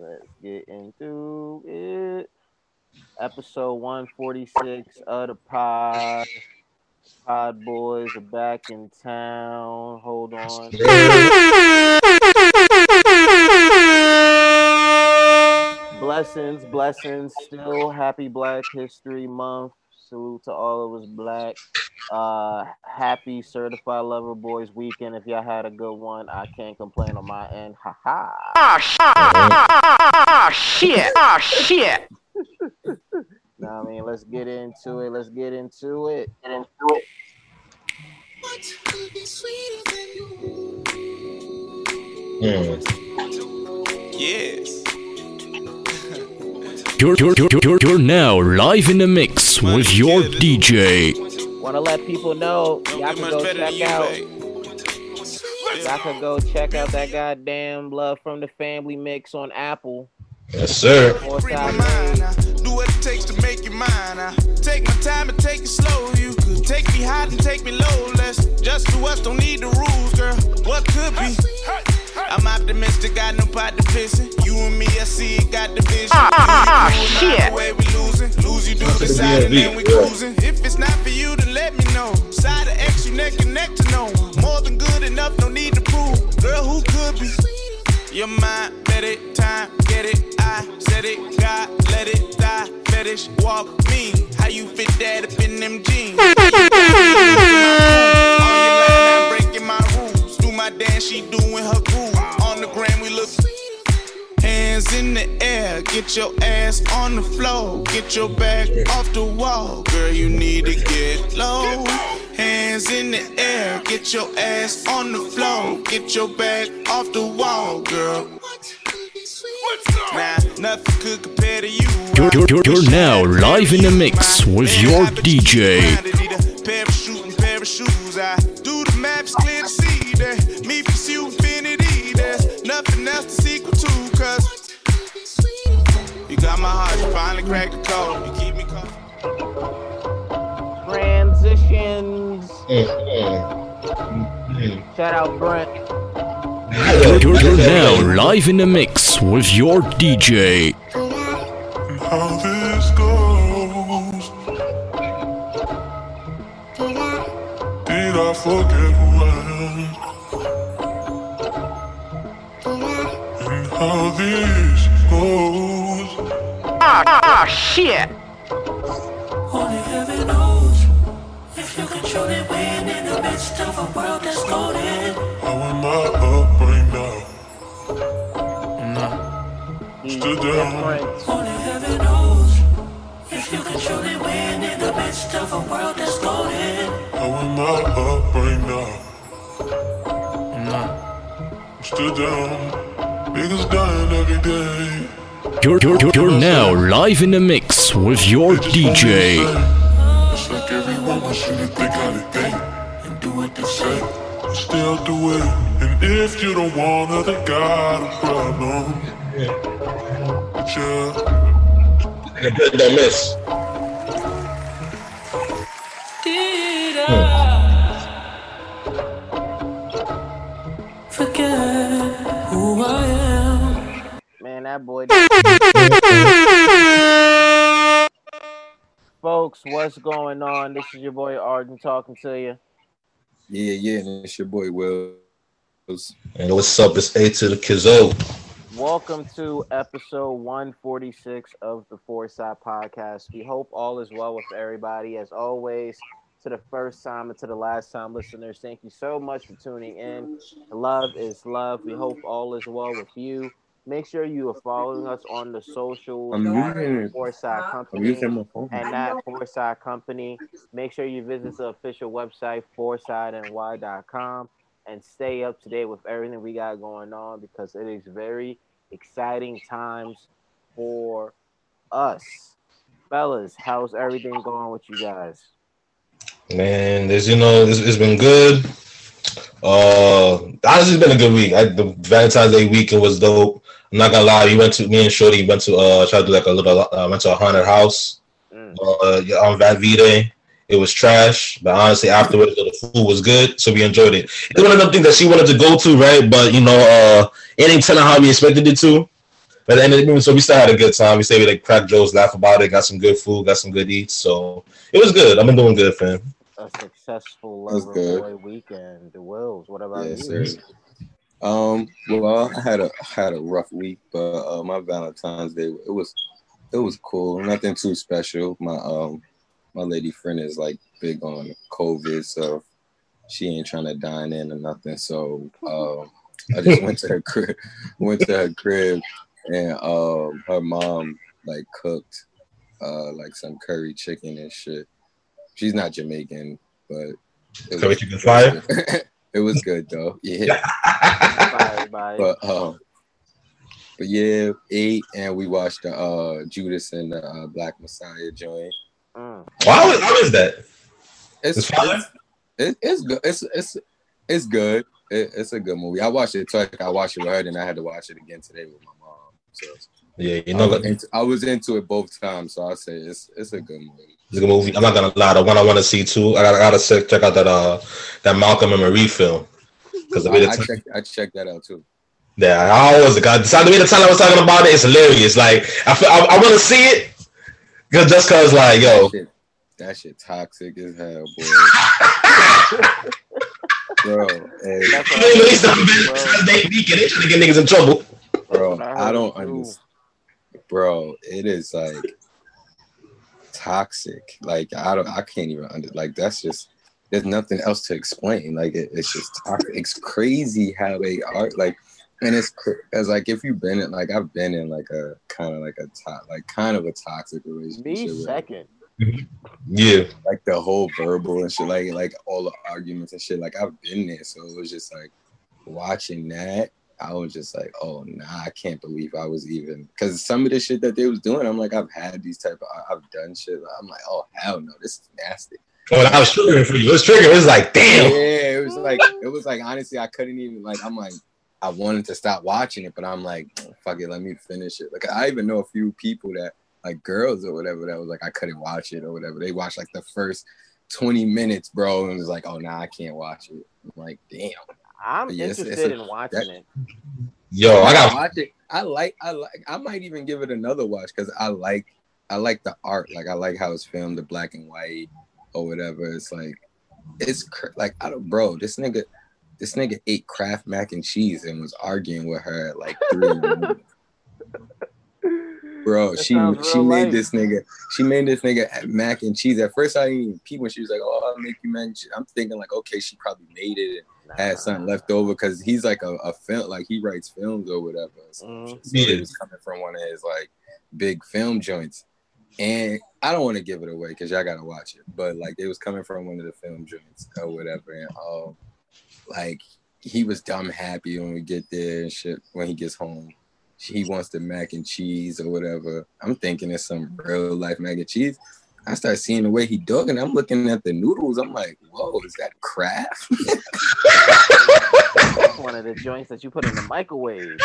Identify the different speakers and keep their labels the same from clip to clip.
Speaker 1: Let's get into it. Episode 146 of the pod. Pod boys are back in town. Hold on. Blessings, blessings. Still happy Black History Month. Salute to all of us black. Uh, happy Certified Lover Boys weekend. If y'all had a good one, I can't complain on my end. Ha ha.
Speaker 2: Ah, shit. Ah, shit.
Speaker 1: Now, I mean, let's get into it. Let's get into it. Get into it.
Speaker 3: Hmm.
Speaker 4: Yes.
Speaker 5: You're, you're, you're, you're, you're now live in the mix with your DJ.
Speaker 1: Want to let people know
Speaker 4: Don't
Speaker 1: y'all can go check out.
Speaker 4: babe.
Speaker 1: Y'all can go check out that goddamn Love from the Family mix on Apple.
Speaker 3: Yes, sir.
Speaker 1: Four
Speaker 4: Free my
Speaker 1: side
Speaker 4: mind.
Speaker 1: made.
Speaker 4: I do what it takes to make you mine. I uh, take my time and take it slow. You could take me high and take me low. Let's just do us, don't need the rules, girl. What could be? I'm optimistic, got no pot to pissing. You and me, I see it, got the vision.
Speaker 2: Ah,
Speaker 4: You, you,
Speaker 2: shit.
Speaker 4: The way we losing, lose you do the
Speaker 3: the
Speaker 4: side and then we
Speaker 3: DMV,
Speaker 4: cruising. If it's not for you, then let me know. Side of X, you neck and neck to know. More than good enough, no need to prove. Girl, who could be? Your mind, bet it, time, get it. I said it, God, let it die. Fetish, walk me. How you fit that up in them jeans? dance, she doing her groove. On the gram, we look. Hands in the air, get your ass on the floor. Get your back off the wall. Girl, you need to get low. Hands in the air, get your ass on the floor. Get your back off the wall, girl. Nah, nothing could compare to you.
Speaker 5: You're, you're, you're, you're now live in the mix with your DJ.
Speaker 4: Heart. You finally cracked the code. You keep me calm.
Speaker 1: Transitions.
Speaker 3: Mm-hmm.
Speaker 1: Shout out Brent.
Speaker 5: You're, you're, you're now live in the mix with your DJ.
Speaker 4: How this goes. Did I forget
Speaker 2: shit.
Speaker 6: Only heaven knows if you can truly win in the midst of a world that's golden.
Speaker 4: How am I will not up right now?
Speaker 1: He's
Speaker 4: Stood mm,
Speaker 1: down.
Speaker 6: Only heaven knows if you can truly win in the midst of a world that's golden.
Speaker 4: How am I up right now? I'm still down. Niggas dying every day.
Speaker 5: You're, you're, you're, you're now live in the mix with your DJ.
Speaker 4: It's like everyone wants you to think how they think
Speaker 6: And do what they say.
Speaker 4: still do it. And if you don't wanna, they got a problem. But yeah,
Speaker 3: And the good don't miss.
Speaker 1: That boy. Folks, what's going on? This is your boy Arden talking to you.
Speaker 7: Yeah, yeah, and it's your boy Wells.
Speaker 3: And what's up? It's A to the Kizzo.
Speaker 1: Welcome to episode 146 of the Four Side Podcast. We hope all is well with everybody. As always, to the first time and to the last time listeners, thank you so much for tuning in. Love is love. We hope all is well with you. Make sure you are following us on the social
Speaker 7: I'm
Speaker 1: at
Speaker 7: using it.
Speaker 1: Four
Speaker 7: Side
Speaker 1: Company
Speaker 7: using my phone.
Speaker 1: and that Four Side Company. Make sure you visit the official website, foursideny.com, and stay up to date with everything we got going on because it is very exciting times for us. Fellas, how's everything going with you guys?
Speaker 3: Man, there's you know, it's, it's been good. Uh, honestly, it's been a good week. I, the Valentine's Day weekend was dope. I'm not gonna lie. We went to me and Shorty went to uh try to do like a little uh, went to a haunted house
Speaker 1: Mm.
Speaker 3: uh yeah, on Van Vite. It was trash, but honestly, afterwards the food was good, so we enjoyed it. It's one of the things that she wanted to go to, right? But you know, uh, it ain't telling how we expected it to. But then, I mean, so we still had a good time. We stayed with like crack jokes, laugh about it, got some good food, got some good eats. So it was good. I've been doing good, fam.
Speaker 1: A successful
Speaker 7: That's
Speaker 1: lover boy weekend. The Wills. What about
Speaker 7: Yes,
Speaker 1: you?
Speaker 7: sir. Um, well, I had a had a rough week, but uh, my Valentine's Day it was it was cool. Nothing too special. My um my lady friend is like big on COVID, so she ain't trying to dine in or nothing. So um, I just went to her crib, went to her crib, and um her mom like cooked uh like some curry chicken and shit. She's not Jamaican, but it
Speaker 3: Curry
Speaker 7: was-
Speaker 3: chicken fire?
Speaker 7: it was good though. Yeah.
Speaker 1: Bye, bye.
Speaker 7: But um, but yeah, ate and we watched the uh Judas and the uh, Black Messiah joint.
Speaker 1: Mm.
Speaker 3: How is, how is that?
Speaker 7: It's
Speaker 3: It's fire?
Speaker 7: it's, it's good. It's it's it's good. It, it's a good movie. I watched it twice. I watched it with her, and I had to watch it again today with my mom. So
Speaker 3: Yeah, you
Speaker 7: I,
Speaker 3: know,
Speaker 7: was into, I was into it both times. So I say it's it's a good movie.
Speaker 3: A good movie. I'm not gonna lie. The one I want to see too. I gotta, I gotta check, check out that uh that Malcolm and Marie film because the
Speaker 7: I,
Speaker 3: way
Speaker 7: I
Speaker 3: the
Speaker 7: checked I checked that out too.
Speaker 3: yeah, I always got the way the time I was talking about it. It's hilarious. Like I feel, I, I want to see it cause just cause like yo,
Speaker 7: That shit, that shit toxic as hell, boy. Bro, and
Speaker 1: That's what
Speaker 3: they
Speaker 1: I
Speaker 3: released the
Speaker 1: bro.
Speaker 3: they weekend. They trying to get niggas in trouble.
Speaker 7: bro,
Speaker 1: I
Speaker 7: I don't understand. Bro, it is like toxic. Like I don't, I can't even under. Like that's just. There's nothing else to explain. Like it, it's just toxic. It's crazy how they are. Like, and it's as like if you've been in like I've been in like a kind of like a to- like kind of a toxic relationship.
Speaker 1: Me
Speaker 7: with-
Speaker 1: second. Mm-hmm.
Speaker 3: Yeah,
Speaker 7: like the whole verbal and shit, like like all the arguments and shit. Like I've been there, so it was just like watching that. I was just like, oh nah, I can't believe I was even because some of the shit that they was doing, I'm like, I've had these type of, I've done shit. I'm like, oh hell no, this is nasty.
Speaker 3: Oh, when I was triggering for you, it was triggering. It was like damn.
Speaker 7: Yeah, it was like, it was like honestly, I couldn't even like. I'm like, I wanted to stop watching it, but I'm like, fuck it, let me finish it. Like I even know a few people that like girls or whatever that was like I couldn't watch it or whatever. They watched like the first 20 minutes, bro, and was like, oh nah, I can't watch it. I'm like, damn.
Speaker 1: I'm
Speaker 7: yes,
Speaker 1: interested
Speaker 7: a-
Speaker 1: in watching
Speaker 7: that-
Speaker 1: it.
Speaker 3: Yo, I got
Speaker 7: watch it. I like I like I might even give it another watch because I like I like the art. Like I like how it's filmed, the black and white or whatever. It's like it's cr- like I don't bro, this nigga this nigga ate Kraft mac and cheese and was arguing with her at like three in the morning. Bro,
Speaker 1: That
Speaker 7: she she made
Speaker 1: life.
Speaker 7: this nigga she made this nigga mac and cheese. At first I didn't even peep when she was like, "Oh, I'll make you mac and cheese." I'm thinking like, okay, she probably made it and had something left over because he's like a, a film, like he writes films or whatever. So,
Speaker 1: Mhm.
Speaker 7: so
Speaker 3: Yeah.
Speaker 7: it was coming from one of his like big film joints, and I don't want to give it away because y'all gotta watch it. But like it was coming from one of the film joints or whatever, and um, like he was dumb happy when we get there and shit when he gets home. He wants the mac and cheese or whatever. I'm thinking it's some real life mac and cheese. I start seeing the way he dug, and I'm looking at the noodles. I'm like, "Whoa, is that Kraft?"
Speaker 1: That's one of the joints that you put in the microwave.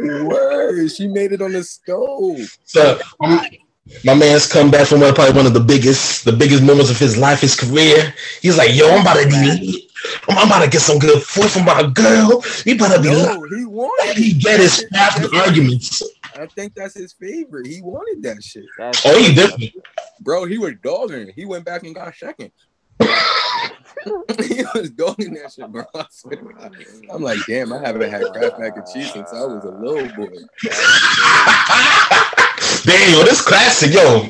Speaker 7: Word, she made it on the stove.
Speaker 3: So um, my man's come back from one probably one of the biggest the biggest moments of his life, his career. He's like, yo, I'm about to be I'm, I'm about to get some good food from my girl. You better be
Speaker 7: No, he wanted.
Speaker 3: he get his after arguments.
Speaker 7: I think that's his favorite. He wanted that shit,
Speaker 1: That's
Speaker 3: Oh, he different.
Speaker 7: bro. He was dogging. He went back and got second. he was dogging that shit, bro. I swear I'm like, damn, I haven't had Kraft mac and cheese since I was a little boy.
Speaker 3: Damn, yo, this classic, yo.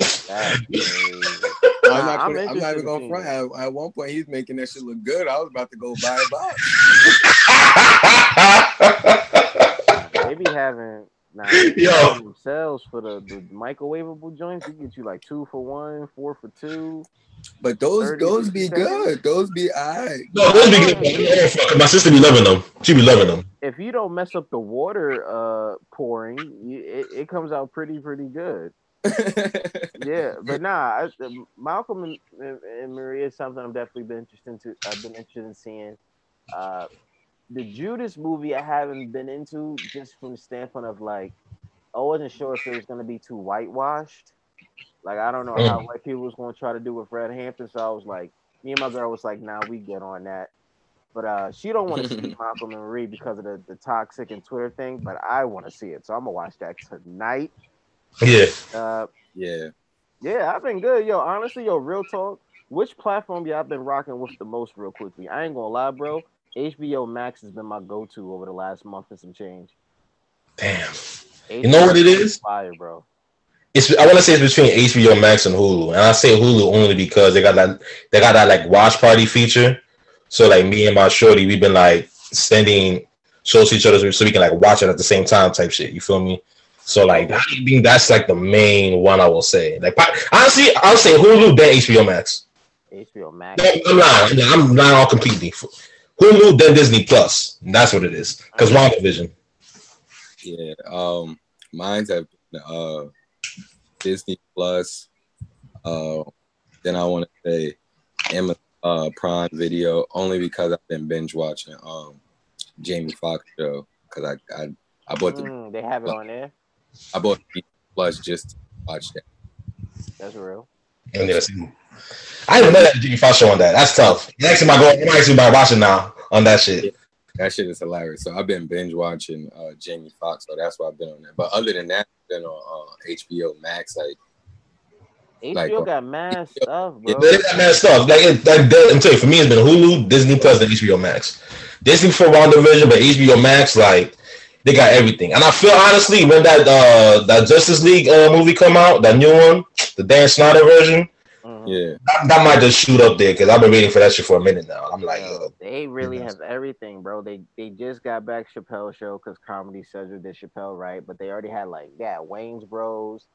Speaker 7: I'm
Speaker 1: Nah,
Speaker 7: not,
Speaker 1: I'm
Speaker 7: gonna, I'm not even gonna
Speaker 1: seeing
Speaker 7: front. At, at one point, he's making that shit look good. I was about to go buy a box.
Speaker 1: They be having nah,
Speaker 3: Yo.
Speaker 1: Yo. sales for the, the microwavable joints. You get you like two for one, four for two.
Speaker 7: But those those be good. Those be alright.
Speaker 3: no, those be good. My sister be loving them. She be loving them.
Speaker 1: If you don't mess up the water uh pouring, you, it, it comes out pretty pretty good. Yeah, but nah, I, Malcolm and, and, and Maria is something I'm definitely been interested to. I've been interested in seeing. Uh, the Judas movie I haven't been into just from the standpoint of like I wasn't sure if it was gonna be too whitewashed. Like I don't know how white people was gonna try to do with Fred Hampton, so I was like, me and my girl was like, nah, we get on that. But uh, she don't want to see Malcolm and Marie because of the, the toxic and Twitter thing. But I want to see it, so I'm gonna watch that tonight.
Speaker 3: Yeah.
Speaker 1: Uh,
Speaker 7: Yeah.
Speaker 1: yeah, I've been good, yo. Honestly, yo, real talk. Which platform y'all been rocking with the most, real quickly? I ain't gonna lie, bro. HBO Max has been my go-to over the last month and some change.
Speaker 3: Damn.
Speaker 1: HBO
Speaker 3: know what it is?
Speaker 1: Fire, bro.
Speaker 3: It's I want to say it's between HBO Max and Hulu, and I say Hulu only because they got that they got that like watch party feature. So like me and my shorty, we've been like sending shows to each other so we can like watch it at the same time, type shit. You feel me? So like oh. I think that's like the main one I will say. Like honestly, I'll say Hulu then HBO Max.
Speaker 1: HBO Max.
Speaker 3: No, I'm not. I'm lying all completely. Hulu then Disney Plus. That's what it is. Because WandaVision.
Speaker 7: Yeah. Um, mine's have been, uh Disney Plus. Uh, then I want to say Amazon uh, Prime Video only because I've been binge watching um Jamie Foxx show because I, I I bought the
Speaker 1: Mm, they have it on there.
Speaker 7: I bought the Plus just to watch that.
Speaker 1: That's real.
Speaker 3: I need to see. I didn't know that Jimmy Fox show on that. That's tough. Next time I go, I'm actually about watching now on that shit.
Speaker 7: That shit is hilarious. So I've been binge watching uh, Jamie Foxx, so that's why I've been on that. But other than that, I've been on uh, HBO Max. Like
Speaker 1: HBO
Speaker 7: Like, uh,
Speaker 1: got mad
Speaker 7: yeah,
Speaker 1: stuff, bro.
Speaker 3: They got mad stuff. Like, it, like that, I'm telling you, for me, it's been Hulu, Disney Plus, and HBO Max. Disney for WandaVision, but HBO Max, like, they got everything. And I feel honestly, when that uh that Justice League uh, movie come out, that new one, the Dan Snyder version.
Speaker 7: Yeah,
Speaker 3: that, that might just shoot up there because I've been waiting for that shit for a minute now. I'm like,
Speaker 1: Yo,
Speaker 3: uh,
Speaker 1: they really
Speaker 3: Yes.
Speaker 1: have everything, bro. They they just got back Chappelle show because Comedy Central did Chappelle right, but they already had like yeah Wayans Bros.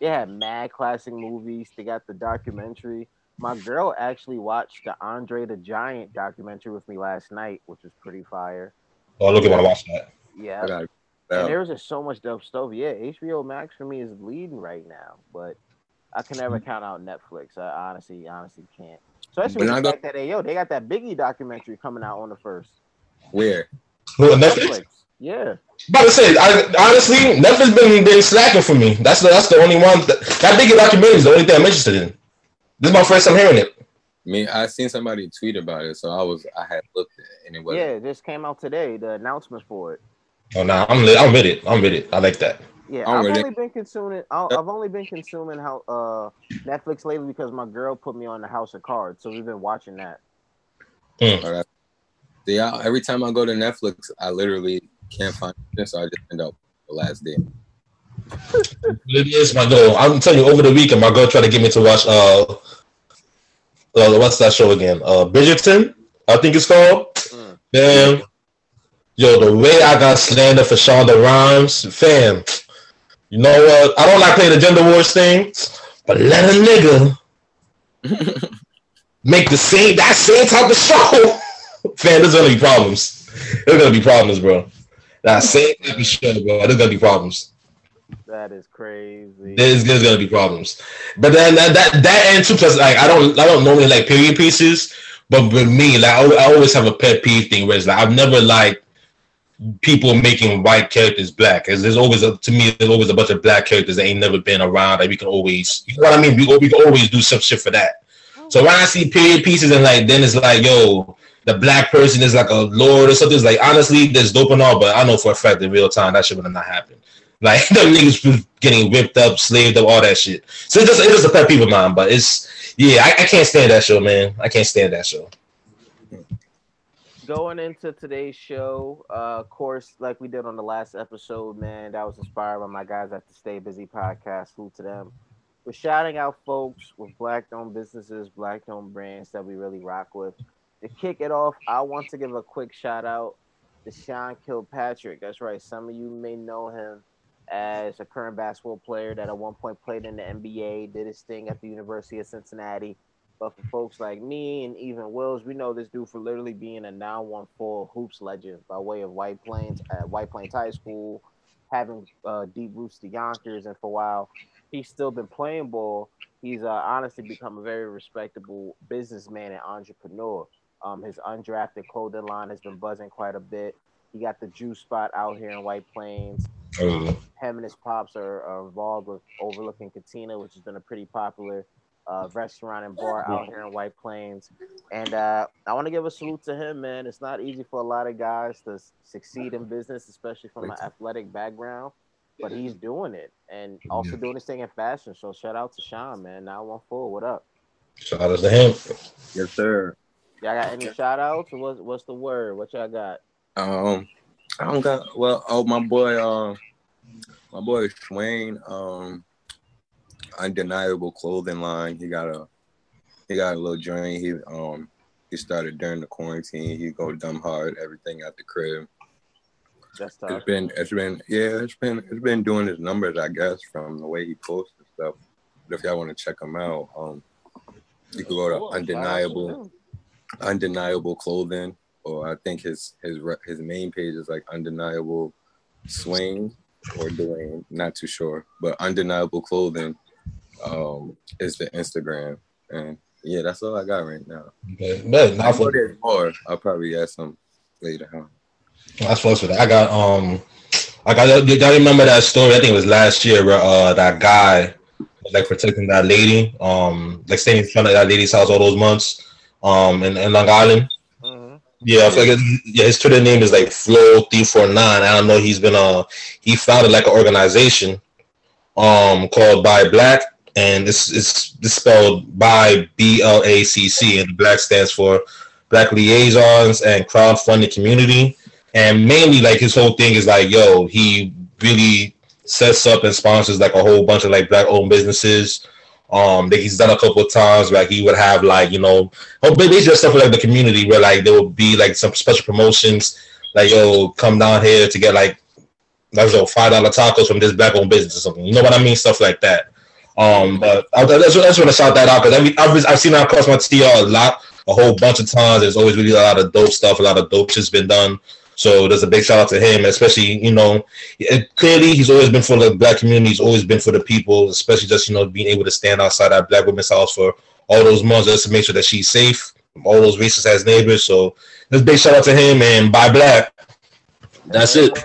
Speaker 1: They had mad classic movies. They got the documentary. My girl actually watched the Andre the Giant documentary with me last night, which was pretty fire.
Speaker 3: oh, look at my watch that.
Speaker 1: Yeah,
Speaker 7: I got
Speaker 1: and there was just so much dope stuff. Yeah, HBO Max for me is leading right now, but I can never mm-hmm. count out Netflix. I honestly, honestly can't. Especially
Speaker 7: When
Speaker 1: with
Speaker 7: I
Speaker 1: the that they, yo, they got that Biggie documentary coming out on the first.
Speaker 7: where
Speaker 3: Who, Netflix?
Speaker 1: Netflix. Yeah.
Speaker 3: About to say, I, honestly, Netflix been been slacking for me. That's the that's the only one that, that big documentary is the only thing I'm interested in. This is my first time hearing it.
Speaker 7: me. I seen somebody tweet about it, so I was I had looked at it, and it was
Speaker 1: Yeah, it just came out today. The announcements for it.
Speaker 3: Oh nah, I'm lit. I'm with it. I'm with it. I like that.
Speaker 1: Yeah,
Speaker 7: I'm
Speaker 1: I've only been consuming. I- I've only been consuming how uh Netflix lately because my girl put me on the House of Cards, so we've been watching that.
Speaker 7: See, I, every time I go to Netflix, I literally can't find it, so I just end up the last day.
Speaker 3: It is my girl. I'm telling you, over the weekend, my girl tried to get me to watch uh, uh what's that show again? Uh, Bridgerton, I think it's called.
Speaker 1: Mm.
Speaker 3: Damn. Yo, the way I got slandered for Shonda Rhimes, fam. You know what? I don't like playing the gender wars thing, but let a nigga make the same that same type of show. fam, there's gonna be problems. There's gonna be problems, bro. That same type of show, bro. There's gonna be problems.
Speaker 1: That is crazy.
Speaker 3: There's, there's gonna be problems, but then that that that and too. Plus, like I don't I don't normally like period pieces, but with me, like I, I always have a pet peeve thing where it's like I've never liked people making white characters black. Cause there's always a, to me there's always a bunch of black characters that ain't never been around. Like we can always, you know what I mean? We we can always do some shit for that. So when I see period pieces and like then it's like yo. The black person is like a lord or something. It's like honestly, there's dope and all, but I know for a fact in real time that shit would have not happened. Like them niggas getting whipped up, slaved up, all that shit. So it just it's just a pet of mine. But it's yeah, I, I can't stand that show, man. I can't stand that show.
Speaker 1: Going into today's show, uh, of course, like we did on the last episode, man, that was inspired by my guys at the Stay Busy podcast. Salute to them. We're shouting out folks with black-owned businesses, black-owned brands that we really rock with. To kick it off, I want to give a quick shout out to Sean Kilpatrick. That's right. Some of you may know him as a current basketball player that at one point played in the NBA, did his thing at the University of Cincinnati. But for folks like me and even Wills, we know this dude for literally being a 914 hoops legend by way of White Plains at White Plains High School, having uh, deep roots to Yonkers, and for a while he's still been playing ball. He's uh, honestly become a very respectable businessman and entrepreneur. Um, his undrafted clothing line has been buzzing quite a bit. He got the juice spot out here in White Plains.
Speaker 3: Um,
Speaker 1: Him and his pops are, are involved with overlooking Katina, which has been a pretty popular uh, restaurant and bar out here in White Plains. And uh, I want to give a salute to him, man. It's not easy for a lot of guys to succeed in business, especially from an athletic background. But he's doing it and also
Speaker 3: Yeah.
Speaker 1: doing this thing in fashion. So shout out to Sean, man. Now one full. What up?
Speaker 3: Shout out to him.
Speaker 7: Yes, sir.
Speaker 1: Y'all got any shout outs? What's what's the word? What y'all got?
Speaker 7: Um, I don't got well. Oh, my boy, um, my boy Swain, um, undeniable clothing line. He got a he got a little joint. He um he started during the quarantine. He go dumb hard, everything at the crib.
Speaker 1: That's tough.
Speaker 7: It's been it's been yeah, it's been it's been doing his numbers, I guess, from the way he posts and stuff. But if y'all want to check him out, um, you can go to undeniable undeniable clothing, or I think his his his main page is like undeniable swing or Dwayne, not too sure, but undeniable clothing um is the Instagram, and yeah, that's all I got right now.
Speaker 3: But, but
Speaker 7: I
Speaker 3: not
Speaker 7: know
Speaker 3: for
Speaker 7: there's more. I'll probably add some later. Huh?
Speaker 3: That's close for that. I got um, I got. Y'all remember that story? I think it was last year where uh that guy was like protecting that lady, um, like staying in front of that lady's house all those months, um, in, in Long Island.
Speaker 1: Mhm.
Speaker 3: Yeah, I feel like it- yeah, his Twitter name is like Flo three four nine. I don't know. He's been uh he founded like an organization um called By Black, and it's it's, it's spelled by B L A C C, and Black stands for Black Liaisons and Crowdfunding Community. And mainly, like his whole thing is like, yo, he really sets up and sponsors like a whole bunch of like black owned businesses. Um, that he's done a couple of times. Like he would have like you know, oh, basically just stuff like the community where like there would be like some special promotions, like yo, come down here to get like that's a five dollar tacos from this black owned business or something. You know what I mean? Stuff like that. Um, but I, that's that's what I shout that out because I've I've seen that across my TR a lot, a whole bunch of times. There's always really a lot of dope stuff, a lot of dope shit's been done. So there's a big shout out to him, especially you know, it, clearly he's always been for the black community. He's always been for the people, especially just you know being able to stand outside that black woman's house for all those months just to make sure that she's safe. from All those racist ass neighbors. So there's a big shout out to him and bye black. That's it.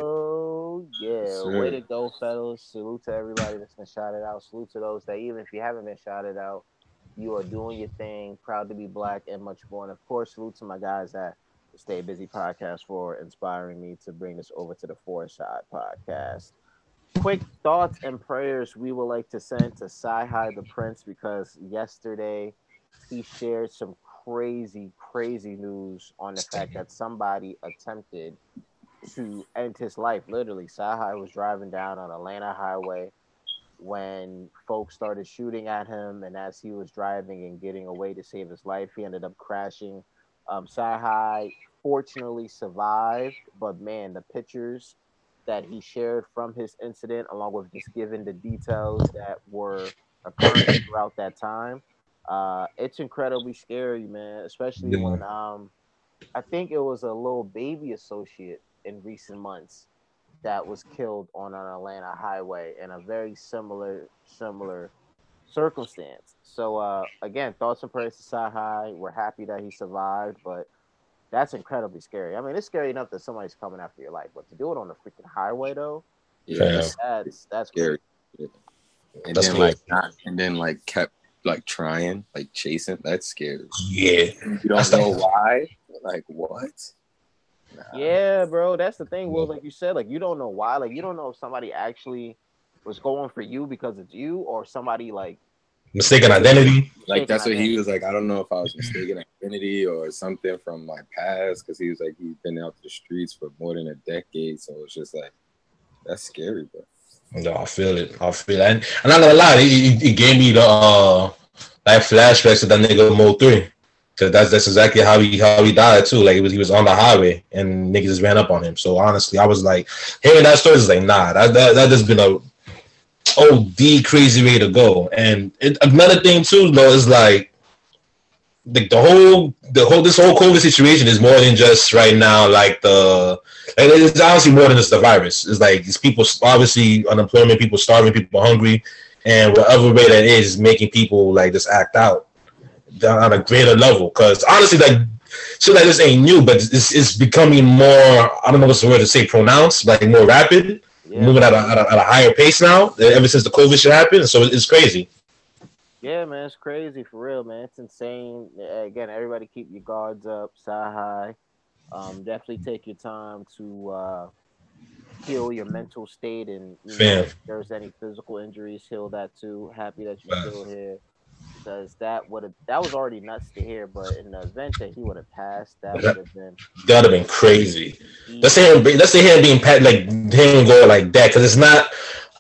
Speaker 7: Sir.
Speaker 1: way to go, fellas! Salute to everybody that's been shouted out. Salute to those that even if you haven't been shouted out, you are doing your thing. Proud to be black and much more. And of course, salute to my guys at Stay Busy Podcast for inspiring me to bring this over to the Four Side Podcast. Quick thoughts and prayers we would like to send to Sci High the Prince because yesterday he shared some crazy, crazy news on the fact that somebody attempted to end his life. Literally, Sy Ari was driving down on Atlanta Highway when folks started shooting at him, and as he was driving and getting away to save his life, he ended up crashing. Um, Sy Ari fortunately survived, but man, the pictures that he shared from his incident, along with just giving the details that were occurring throughout that time, uh, it's incredibly scary, man. Especially when um, I think it was a little baby associate in recent months that was killed on an Atlanta highway in a very similar similar circumstance. So uh, again, thoughts and prayers to Sy Ari. We're happy that he survived, but that's incredibly scary. I mean, it's scary enough that somebody's coming after your life, but to do it on the freaking highway though,
Speaker 7: Yeah,
Speaker 3: Yeah.
Speaker 1: that's that's
Speaker 7: scary.
Speaker 1: crazy.
Speaker 7: And
Speaker 3: That's
Speaker 7: then like not, and then like kept like trying, like chasing. That's scary.
Speaker 3: Yeah.
Speaker 7: You don't
Speaker 3: the-
Speaker 7: know why. Like what? Nah.
Speaker 1: Yeah, bro, that's the thing. Will, like you said, like you don't know why. Like you don't know if somebody actually was going for you because it's you, or somebody like
Speaker 3: Mistaken identity.
Speaker 7: Like that's what
Speaker 1: Mistaken
Speaker 7: he was like. I don't know if I was mistaken identity or something from my past because he was like he's been out to the streets for more than a decade. So it's just like that's scary, bro.
Speaker 3: No, I feel it. I feel it. And I'm not gonna lie, it, it, it gave me the uh like flashbacks of that nigga Mo three. Cause that's that's exactly how he how he died too. Like he was he was on the highway and niggas just ran up on him. So honestly, I was like hearing that story is like nah, that that that just been a OD crazy way to go. And it, another thing too though is like the, the whole the whole this whole COVID situation is more than just right now like the like, it's honestly more than just the virus. It's like it's people obviously unemployment, people starving, people hungry, and whatever way that is making people like just act out on a greater level. Because honestly, like shit like this ain't new, but it's, it's becoming more. I don't know what's the word to say. Pronounced, like more rapid,
Speaker 1: yeah,
Speaker 3: moving at a, at a, at a higher pace now. Ever since the COVID shit happened, so it's crazy.
Speaker 1: Yeah, man, it's crazy for real, man. It's insane. Uh, Again, everybody keep your guards up, side high. Um, definitely take your time to uh, heal your mental state, and you know, if there's any physical injuries, heal that too. Happy that you're still here, because that would have that was already nuts to hear. But in the event that he would have passed, that would have been
Speaker 3: That'd have been crazy. Let's say him. Let's say him being pat like him go like that because it's not.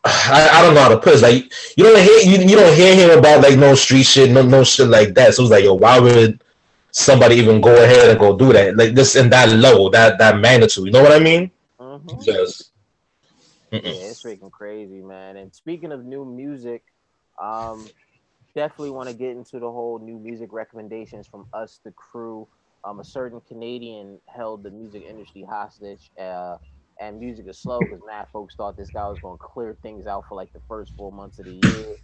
Speaker 3: I, I don't know how to put it. Like you don't hear you, you don't hear him about like no street shit, no no shit like that. So it's like yo, why would somebody even go ahead and go do that like this in that level, that that magnitude? You know what I mean?
Speaker 1: Mhm.
Speaker 3: Just
Speaker 1: Yeah, it's freaking crazy, man. And speaking of new music, um, definitely want to get into the whole new music recommendations from us, the crew. Um, a certain Canadian held the music industry hostage, uh, and music is slow because mad folks thought this guy was going to clear things out for like the first four months of the year.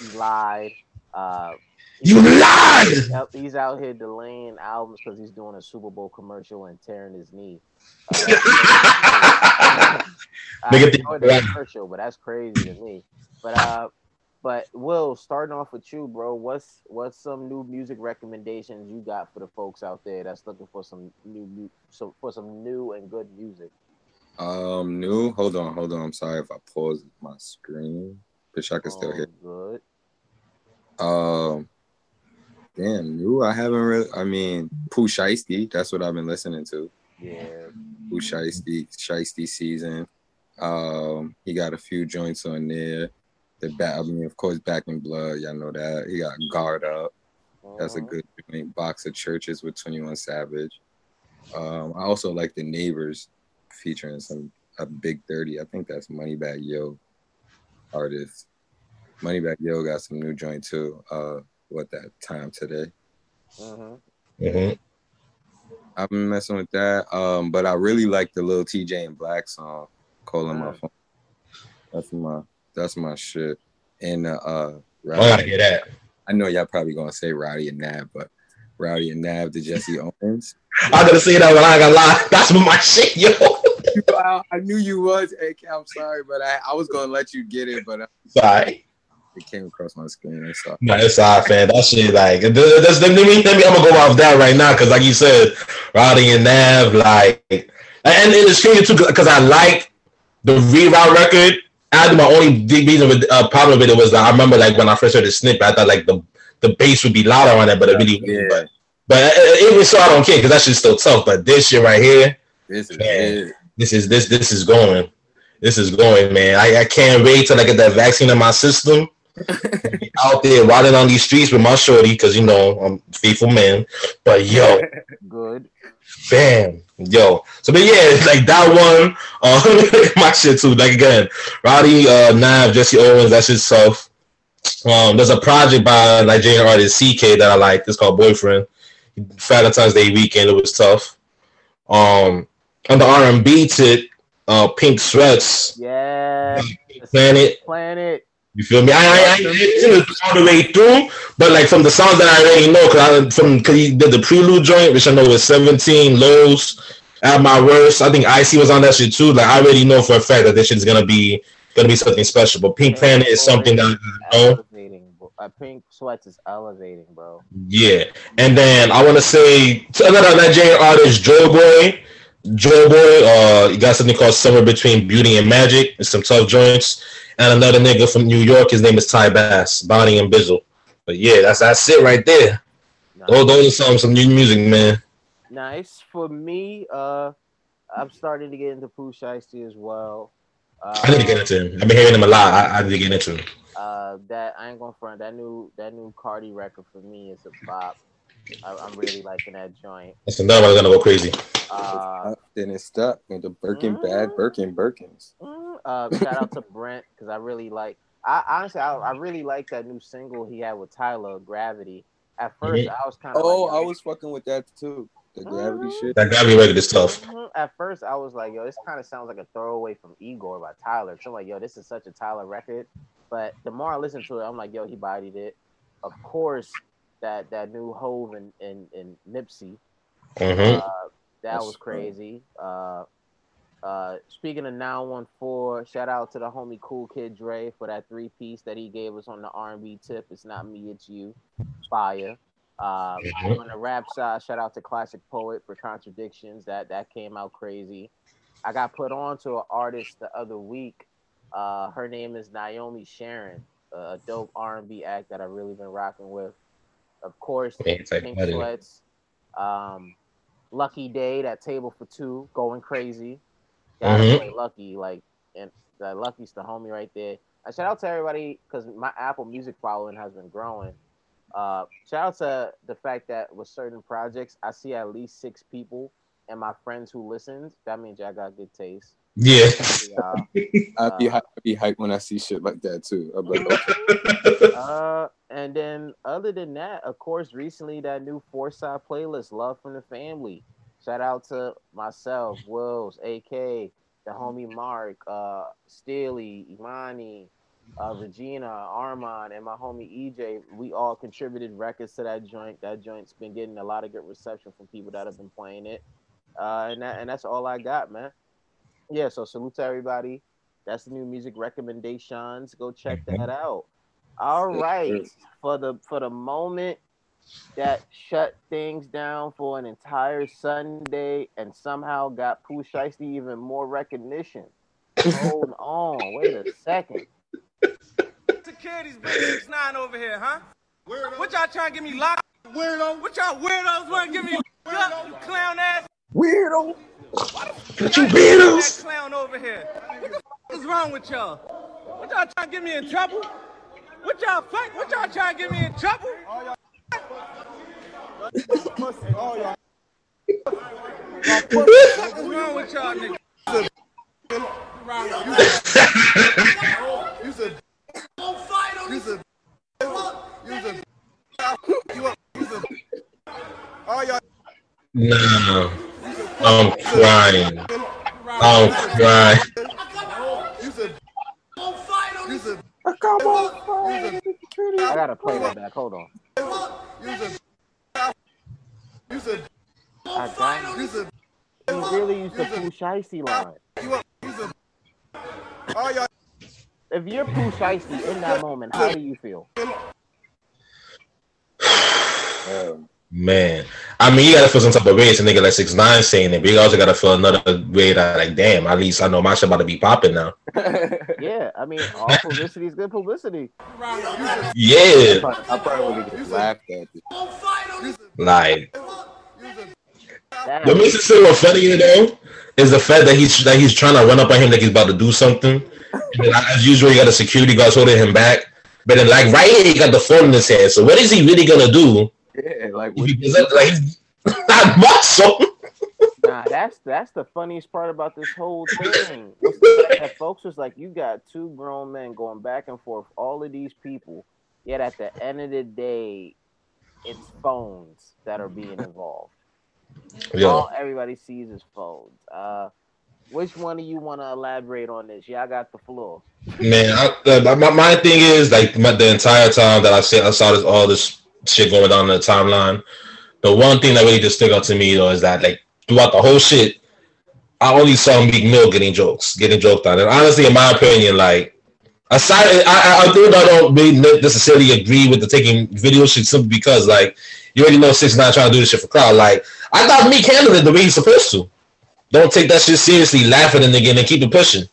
Speaker 1: He lied. Uh,
Speaker 3: you lied.
Speaker 1: He's out here delaying albums because he's doing a Super Bowl commercial and tearing his knee. Uh, I enjoyed the commercial, but that's crazy to me. But uh, but Will, starting off with you, bro. What's what's some new music recommendations you got for the folks out there that's looking for some new, so for some new and good music?
Speaker 7: Um, new. Hold on, hold on. I'm sorry if I paused my screen, but I can still hear.
Speaker 1: Oh, Good.
Speaker 7: Um, damn, new. I haven't really. I mean, Pooh Shiesty. That's what I've been listening to.
Speaker 1: Yeah.
Speaker 7: Pooh Shiesty, Shiesty season. Um, he got a few joints on there. The back. I mean, of course, Back in Blood. Y'all know that. He got Guard Up. That's a
Speaker 1: Mhm.
Speaker 7: good joint. Box of Churches with Twenty One Savage. Um, I also like the Neighbors featuring some a Big Thirty. I think that's Moneybag Yo artist. Moneybag Yo got some new joint too. Uh, what that time today?
Speaker 1: Mhm.
Speaker 3: Mhm.
Speaker 7: I've been messing with that. Um, but I really like the little Tjay and 6LACK song, "Calling My
Speaker 1: Mm.
Speaker 7: Phone." That's my that's my shit. And uh, uh
Speaker 3: I gotta hear that.
Speaker 7: I know y'all probably gonna say Roddy and Nav, but Roddy and Nav to Jesse Owens.
Speaker 3: I gotta say that when I ain't gonna lie. That's my shit, yo.
Speaker 7: I, I knew you was. AK, I'm sorry, but I, I was gonna let you get it, but uh,
Speaker 3: Sorry.
Speaker 7: it came across my screen. I saw.
Speaker 3: No, it's all right, fam. That shit, like, that's, let me, let me, I'm gonna go off that right now, because, like you said, Roddy and Nav, like, and, and it's crazy too, because I like the reroute record. I think my only reason with uh, problem with it was that I remember, like, when I first heard the snippet, I thought, like, the the bass would be louder on it, but it really.
Speaker 7: Yeah.
Speaker 3: But, but uh, even so, I don't care, because that shit's still tough. But this shit right here,
Speaker 7: This is
Speaker 3: Man. this is this this is going. This is going, man. I, I can't wait till I get that vaccine in my system. Out there riding on these streets with my shorty, because you know I'm a faithful man. But yo,
Speaker 1: Good.
Speaker 3: Bam, yo. So but yeah, it's like that one, uh, my shit too. Like again, Roddy, uh, Nav, Jesse Owens, that shit's tough. Um, there's a project by Nigerian artist CKay that I like. It's called Boyfriend. Valentine's Day weekend, it was tough. Um, on the R and B tip, uh, Pink Sweats,
Speaker 1: Yeah.
Speaker 3: Planet.
Speaker 1: Planet.
Speaker 3: You feel me? I, I, I listened all the way through, but like from the songs that I already know, cause I, from cause he did the prelude joint, which I know was 17 lows at my worst. I think Icy was on that shit too. Like I already know for a fact that this shit is gonna be gonna be something special. But Pink Planet is something that I know.
Speaker 1: Elevating. Uh, Pink Sweats is elevating, bro.
Speaker 3: Yeah, and then I want to say another Nigerian artist, Joeboy. Joe Boy, uh, he got something called Summer Between Beauty and Magic. It's some tough joints. And another nigga from New York, his name is Ty Bass, Bonnie and Bizzle. But yeah, that's that's it right there. Those, those are some some new music, man.
Speaker 1: Nice for me. Uh, I'm starting to get into Pooh Shiesty as well. Uh,
Speaker 3: I need to get into him. I've been hearing him a lot. I, I need to get into him.
Speaker 1: Uh, that I ain't gonna front. That new that new Cardi record for me is a bop. I, I'm really liking that joint.
Speaker 3: That's another one's gonna go crazy.
Speaker 1: Uh,
Speaker 7: Then it stuck with the Birkin bag, Birkin Birkins.
Speaker 1: mm, uh, shout out to Brent because I really like. I honestly, I, I really like that new single he had with Tyler, Gravity. At first,
Speaker 3: Mhm.
Speaker 1: I was kind of
Speaker 7: Oh,
Speaker 1: like,
Speaker 7: I was fucking with that too. The gravity
Speaker 1: Mhm.
Speaker 7: shit.
Speaker 3: That gravity record is tough.
Speaker 1: Mhm. At first, I was like, "Yo, this kind of sounds like a throwaway from Igor by Tyler." So I'm like, "Yo, this is such a Tyler record." But the more I listen to it, I'm like, "Yo, he bodied it." Of course, that that new Hove and and, and Nipsey,
Speaker 3: hmm
Speaker 1: uh, that
Speaker 7: That's
Speaker 1: was crazy. Uh, Uh, speaking of 914, shout out to the homie Cool Kid Dre for that three piece that he gave us on the R&B tip. It's not me, it's you. Fire. Uh,
Speaker 3: Mhm.
Speaker 1: On the rap side, shout out to Classic Poet for Contradictions. That that came out crazy. I got put on to an artist the other week. Uh, her name is Naomi Sharon, a dope R&B act that I've really been rocking with. Of course, Pink. Sweats, um, Lucky Daye, that table for two, going crazy. Gotta
Speaker 3: Mhm.
Speaker 1: play Lucky, like, and that Lucky's the homie right there. Uh, shout out to everybody because my Apple Music following has been growing. Uh, shout out to the fact that with certain projects, I see at least six people and my friends who listened. That means y'all got good taste.
Speaker 3: Yeah.
Speaker 1: Uh,
Speaker 7: I'd be
Speaker 1: Uh,
Speaker 7: I'd be hyped when I see shit like that too. I'm like, okay.
Speaker 1: Uh, and then other than that, of course, recently that new four side playlist, Love from the Family. Shout out to myself, Wills, AK, the homie Mark, uh, Steely, Imani, uh, Regina, Armand, and my homie EJ. We all contributed records to that joint. That joint's been getting a lot of good reception from people that have been playing it. Uh, and that, and that's all I got, man. Yeah, so salute to everybody. That's the new music recommendations. Go check that out. All
Speaker 7: Yes,
Speaker 1: right,
Speaker 7: sir.
Speaker 1: for the for the moment that shut things down for an entire Sunday and somehow got Pooh Shiesty even more recognition. Hold on, wait a second.
Speaker 8: Security's big six nine over here, huh? Weirdo. What y'all trying to get me locked? Weirdo. What y'all weirdos want to give me locked up, you clown ass?
Speaker 7: Weirdo.
Speaker 3: What you weirdos?
Speaker 8: clown over here. What the f- is wrong with y'all? What y'all trying to get me in trouble? What y'all fight? What y'all trying to get me in trouble? What is wrong with y'all niggas?
Speaker 3: Nah. I'm crying. I'm crying.
Speaker 1: I gotta play that back. Hold on. I got it. He really used the Pooh line. If you're Pooh Shiesty in that moment, how do you feel?
Speaker 7: Um,
Speaker 3: Man, I mean, you gotta feel some type of way. It's a nigga like six nine saying it, but you also gotta feel another way that, like, damn, at least I know my shit about to be popping now.
Speaker 1: Yeah, I mean, all publicity is good publicity.
Speaker 3: Yeah,
Speaker 7: I probably would just laughed at it.
Speaker 3: like what makes it so funny though is the fact that he's that he's trying to run up on him like he's about to do something. And then, as usual, you got the security guards holding him back. But then, like right here, he got the phone in his hand. So what is he really gonna do?
Speaker 7: Yeah, like what,
Speaker 3: does that, like not. So
Speaker 1: Nah, that's that's the funniest part about this whole thing. What's the fact that folks was like, you got two grown men going back and forth, all of these people, yet at the end of the day, it's phones that are being involved.
Speaker 3: yo,
Speaker 1: All everybody sees is phones. Uh, which one of you want to elaborate on this? Y'all got the floor.
Speaker 3: Man, I, uh, my, my thing is like my, the entire time that I said I saw this all this shit going down in the timeline. The one thing that really just stuck out to me though is that like throughout the whole shit, I only saw Meek Mill getting jokes, getting joked on. And honestly, in my opinion, like aside, I I, I think I don't really necessarily agree with the taking video shit simply because like you already know Six Nine trying to do this shit for crowd. Like I thought Meek handled it the way he's supposed to. Don't take that shit seriously, laugh at it again and keep it pushing.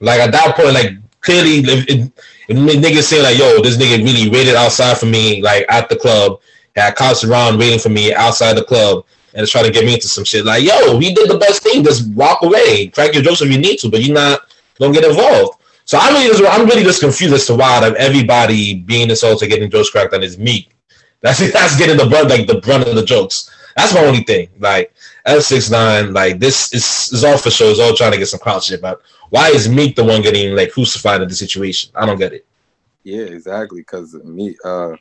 Speaker 3: Like at that point, like clearly, if, if, if niggas say like, "Yo, this nigga really waited outside for me, like at the club, had cops around waiting for me outside the club, and trying to get me into some shit," like, "Yo, he did the best thing. Just walk away, crack your jokes if you need to, but you're not gonna get involved." So I'm really just, I'm really just confused as to why of everybody being insulted, getting jokes cracked on is Meek. That's that's getting the brunt, like the brunt of the jokes. That's my only thing. Like F six nine, like this is is all for show. It's all trying to get some crowd shit. But why is Meek the one getting like crucified in the situation? I don't get it.
Speaker 7: Yeah, exactly. Because Meek, uh,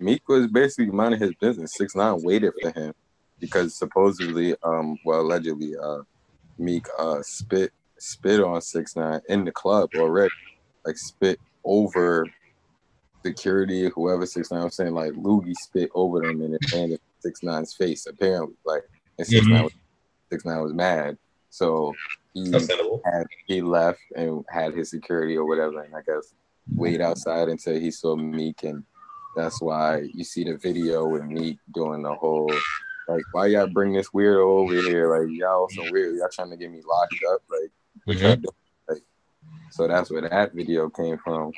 Speaker 7: Meek was basically minding his business. Six nine waited for him because supposedly, um, well, allegedly, uh, Meek uh spit spit on six nine in the club already, like spit over security, whoever six nine was saying, like Loogie spit over them and it six nine's face apparently, like and six nine was, six nine was mad. So he had he left and had his security or whatever, and I guess wait outside until he saw Meek, and that's why you see the video with Meek doing the whole like, why y'all bring this weirdo over here? Like y'all some weird, y'all trying to get me locked up? Like,
Speaker 3: Mhm.
Speaker 7: Like, so that's where that video came from.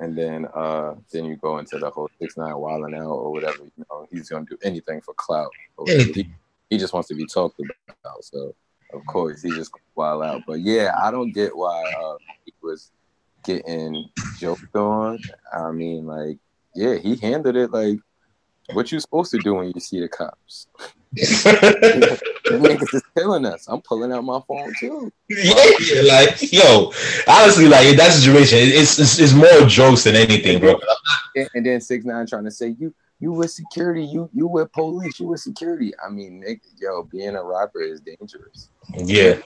Speaker 7: And then uh then you go into the whole six nine wilding out or whatever. You know, he's gonna do anything for clout. or whatever.
Speaker 3: Anything.
Speaker 7: He just wants to be talked about. So of course he just wild out. But yeah, I don't get why uh he was getting joked on. I mean, like, yeah, he handled it like what you supposed to do when you see the cops. The niggas is killing us. I'm pulling out my phone too.
Speaker 3: yeah, yeah, like yo, honestly, like in that situation, it's, it's it's more jokes than anything, bro.
Speaker 7: And, and then six nine trying to say you you with security, you you with police, you with security. I mean, Nick, yo, being a rapper is dangerous.
Speaker 3: Yeah,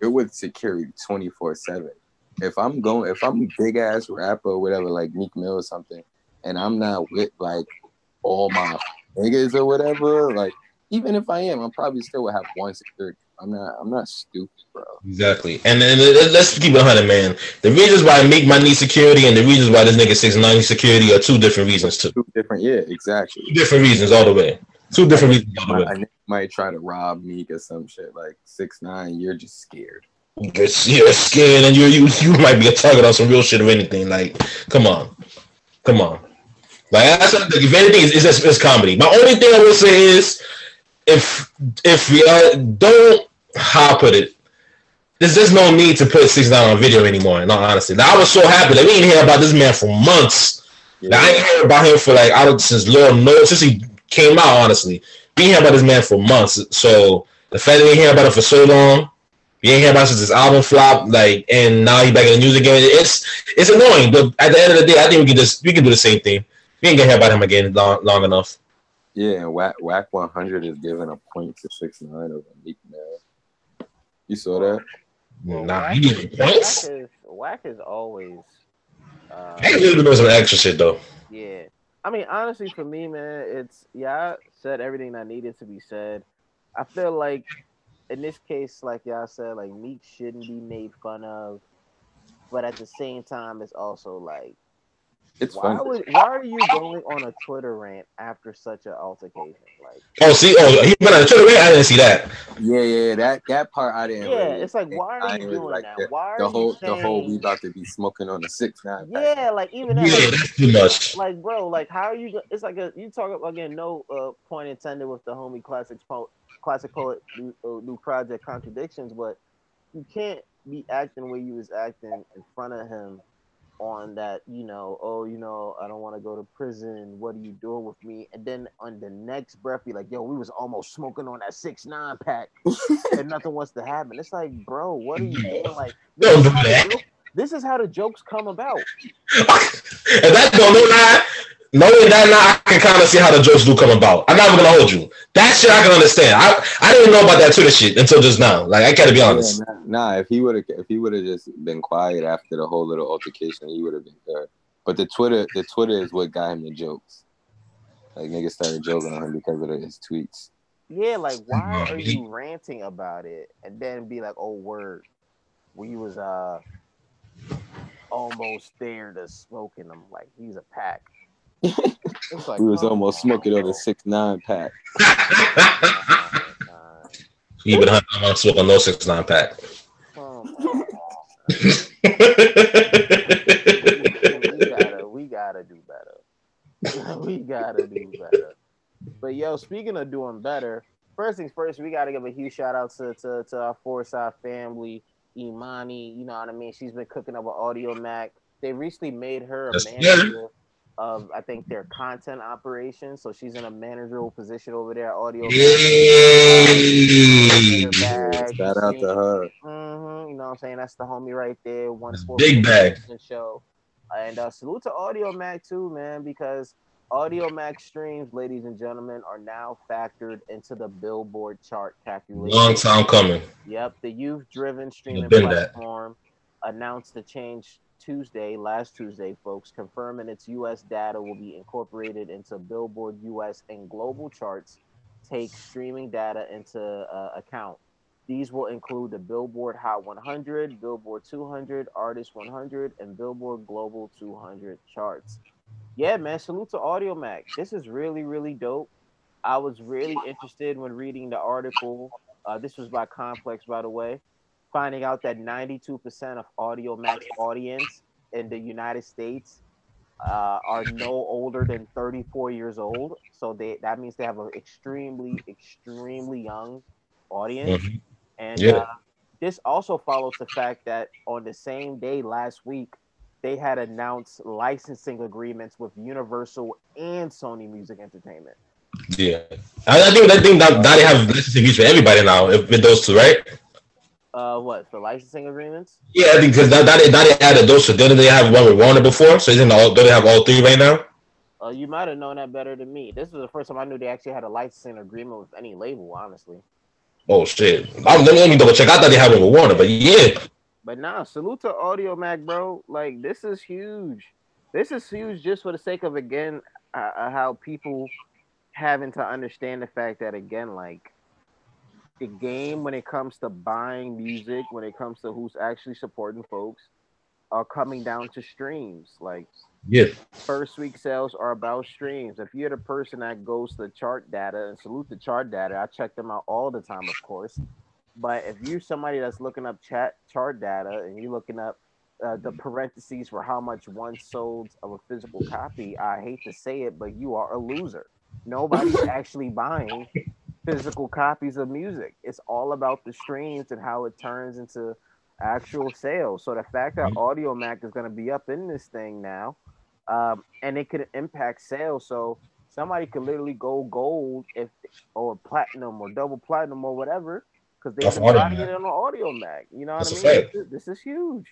Speaker 7: You're with security twenty four seven. If I'm going, if I'm a big ass rapper or whatever, like Meek Mill or something, and I'm not with like all my niggas or whatever, like even if I am, I'm probably still would have one security. I'm not, I'm not stupid, bro.
Speaker 3: exactly. And then let- let's keep it hundred, man. The reasons why I make my need security and the reasons why this nigga six nine security are two different reasons too.
Speaker 7: Two different, yeah, exactly.
Speaker 3: Two different reasons all the way. Two different reasons all the
Speaker 7: I,
Speaker 3: way.
Speaker 7: I might try to rob Meek or some shit like six nine. You're just scared.
Speaker 3: You're, you're scared and you you you might be a target on some real shit or anything. Like, come on, come on. Like that's if anything, it's, it's, it's comedy. My only thing I will say is, if if we uh, don't how I put it, there's just no need to put six nine on video anymore. In all honesty, now, I was so happy that we didn't hear about this man for months. Now, I ain't heard about him for like out of since Lord knows since he came out. Honestly, we heard about this man for months. So the fact that we ain't hear about him for so long, we ain't hear about since his album flop. Like, and now he back in the news again. It's it's annoying, but at the end of the day, I think we can just we can do the same thing. We ain't gonna hear about him again long, long enough.
Speaker 7: Yeah, and Wack Wack 100 is giving a point to six nine over Meek Mill. You saw that?
Speaker 3: nah, he giving points.
Speaker 1: Wack is, whack is always. Uh,
Speaker 3: I ain't doing some extra shit though.
Speaker 1: Yeah. I mean, honestly, for me, man, it's yeah, I said everything that needed to be said. I feel like in this case, like y'all said, like Meek shouldn't be made fun of, but at the same time, it's also like,
Speaker 7: It's
Speaker 1: why
Speaker 7: fun.
Speaker 1: would why are you going on a Twitter rant after such an altercation? Like,
Speaker 3: Oh, see, oh, he went on the Twitter. Rant. I didn't see that.
Speaker 7: Yeah, yeah, that that part I didn't.
Speaker 1: yeah,
Speaker 7: really-
Speaker 1: it's like, why are
Speaker 7: didn't
Speaker 1: you
Speaker 7: really
Speaker 1: doing
Speaker 7: like
Speaker 1: that?
Speaker 7: the,
Speaker 1: Why are
Speaker 7: the
Speaker 1: you
Speaker 7: whole
Speaker 1: saying,
Speaker 7: the whole we about to be smoking on the six nine.
Speaker 1: Yeah, like even that,
Speaker 3: Yeah,
Speaker 1: like,
Speaker 3: that's too much.
Speaker 1: like bro, like how are you? go- It's like a you talk about again. No uh, point intended with the homie classic po- classic poet new, uh, new project contradictions, but you can't be acting where you was acting in front of him on that. You know, oh, you know, I don't want to go to prison. What are you doing with me? And then on the next breath, be like, yo, we was almost smoking on that six nine pack, and nothing wants to happen. It's like, bro, what are you doing? Like,
Speaker 3: Don't do
Speaker 1: how
Speaker 3: that.
Speaker 1: joke- this is how the jokes come about.
Speaker 3: And that don't know that. Knowing that now, I can kind of see how the jokes do come about. I'm not even gonna hold you. That shit I can understand. I I didn't know about that Twitter shit until just now. Like I gotta be honest.
Speaker 7: Yeah, nah, nah, if he would have if he would have just been quiet after the whole little altercation, he would have been good. But the Twitter the Twitter is what got him the jokes. Like niggas started joking on him because of his tweets.
Speaker 1: Yeah, like why are you ranting about it and then be like, oh word, we was uh almost there to smoking them like he's a pack. It's like,
Speaker 7: We was
Speaker 1: come
Speaker 7: almost smoking on a six nine pack.
Speaker 3: He been hunting on smoking no six nine pack.
Speaker 1: Come we gotta we gotta do better. we gotta do better. But yo, speaking of doing better, first things first, we gotta give a huge shout out to to, to our Four Side family, Imani. You know what I mean? She's been cooking up an Audiomack. They recently made her a
Speaker 3: Yes,
Speaker 1: manager of I think their content operations. So she's in a managerial position over there Audio.
Speaker 3: Yay!
Speaker 7: Shout out to her.
Speaker 1: hmm you know what I'm saying? That's the homie right there. One
Speaker 3: big bag.
Speaker 1: show. And uh, salute to Audiomack too, man, because Audiomack streams, ladies and gentlemen, are now factored into the Billboard chart calculation.
Speaker 3: Long time coming.
Speaker 1: Yep, the youth-driven streaming
Speaker 3: been that.
Speaker 1: platform announced the change Tuesday, last Tuesday, folks, confirming its U.S. data will be incorporated into Billboard U.S. and global charts. Take streaming data into uh, account. These will include the Billboard Hot 100, Billboard 200, Artist 100, and Billboard Global 200 charts. Yeah, man, salute to Audiomack. This is really, really dope. I was really interested when reading the article. Uh, this was by Complex, by the way, finding out that 92% of Audiomack's audience in the United States uh, are no older than 34 years old. So they that means they have an extremely, extremely young audience.
Speaker 3: Mhm.
Speaker 1: And
Speaker 3: Yeah.
Speaker 1: uh, this also follows the fact that on the same day last week, they had announced licensing agreements with Universal and Sony Music Entertainment.
Speaker 3: Yeah, I, I think I think that, that they have licensing fees for everybody now. If with those two, right?
Speaker 1: Uh, what for licensing agreements?
Speaker 3: Yeah, because that, that, they- that they added those two. Didn't they have one with Warner before? So isn't all? Do they have all three right now?
Speaker 1: Uh, you might have known that better than me. This was the first time I knew they actually had a licensing agreement with any label, honestly.
Speaker 3: Oh shit! I'm, let, me, let me double check. I thought they had one with Warner, but yeah,
Speaker 1: But nah, salute to Audiomack, bro. Like this is huge. This is huge just for the sake of again uh, uh, how people having to understand the fact that again, like the game when it comes to buying music, when it comes to who's actually supporting folks, are coming down to streams. Like
Speaker 3: yeah.
Speaker 1: first week sales are about streams. If you're the person that goes to chart data and salute the chart data, I check them out all the time, of course. But if you're somebody that's looking up chat chart data and you're looking up uh, the parentheses for how much one sold of a physical copy, I hate to say it, but you are a loser. Nobody's actually buying physical copies of music. It's all about the streams and how it turns into actual sales. So the fact that Audiomack is going to be up in this thing now, um, and it could impact sales. So somebody could literally go gold if or platinum or double platinum or whatever because
Speaker 3: they
Speaker 1: are
Speaker 3: Audio
Speaker 1: buying
Speaker 3: Mac.
Speaker 1: it on Audiomack. You know what
Speaker 3: That's
Speaker 1: I
Speaker 3: a
Speaker 1: mean? This is, this is huge.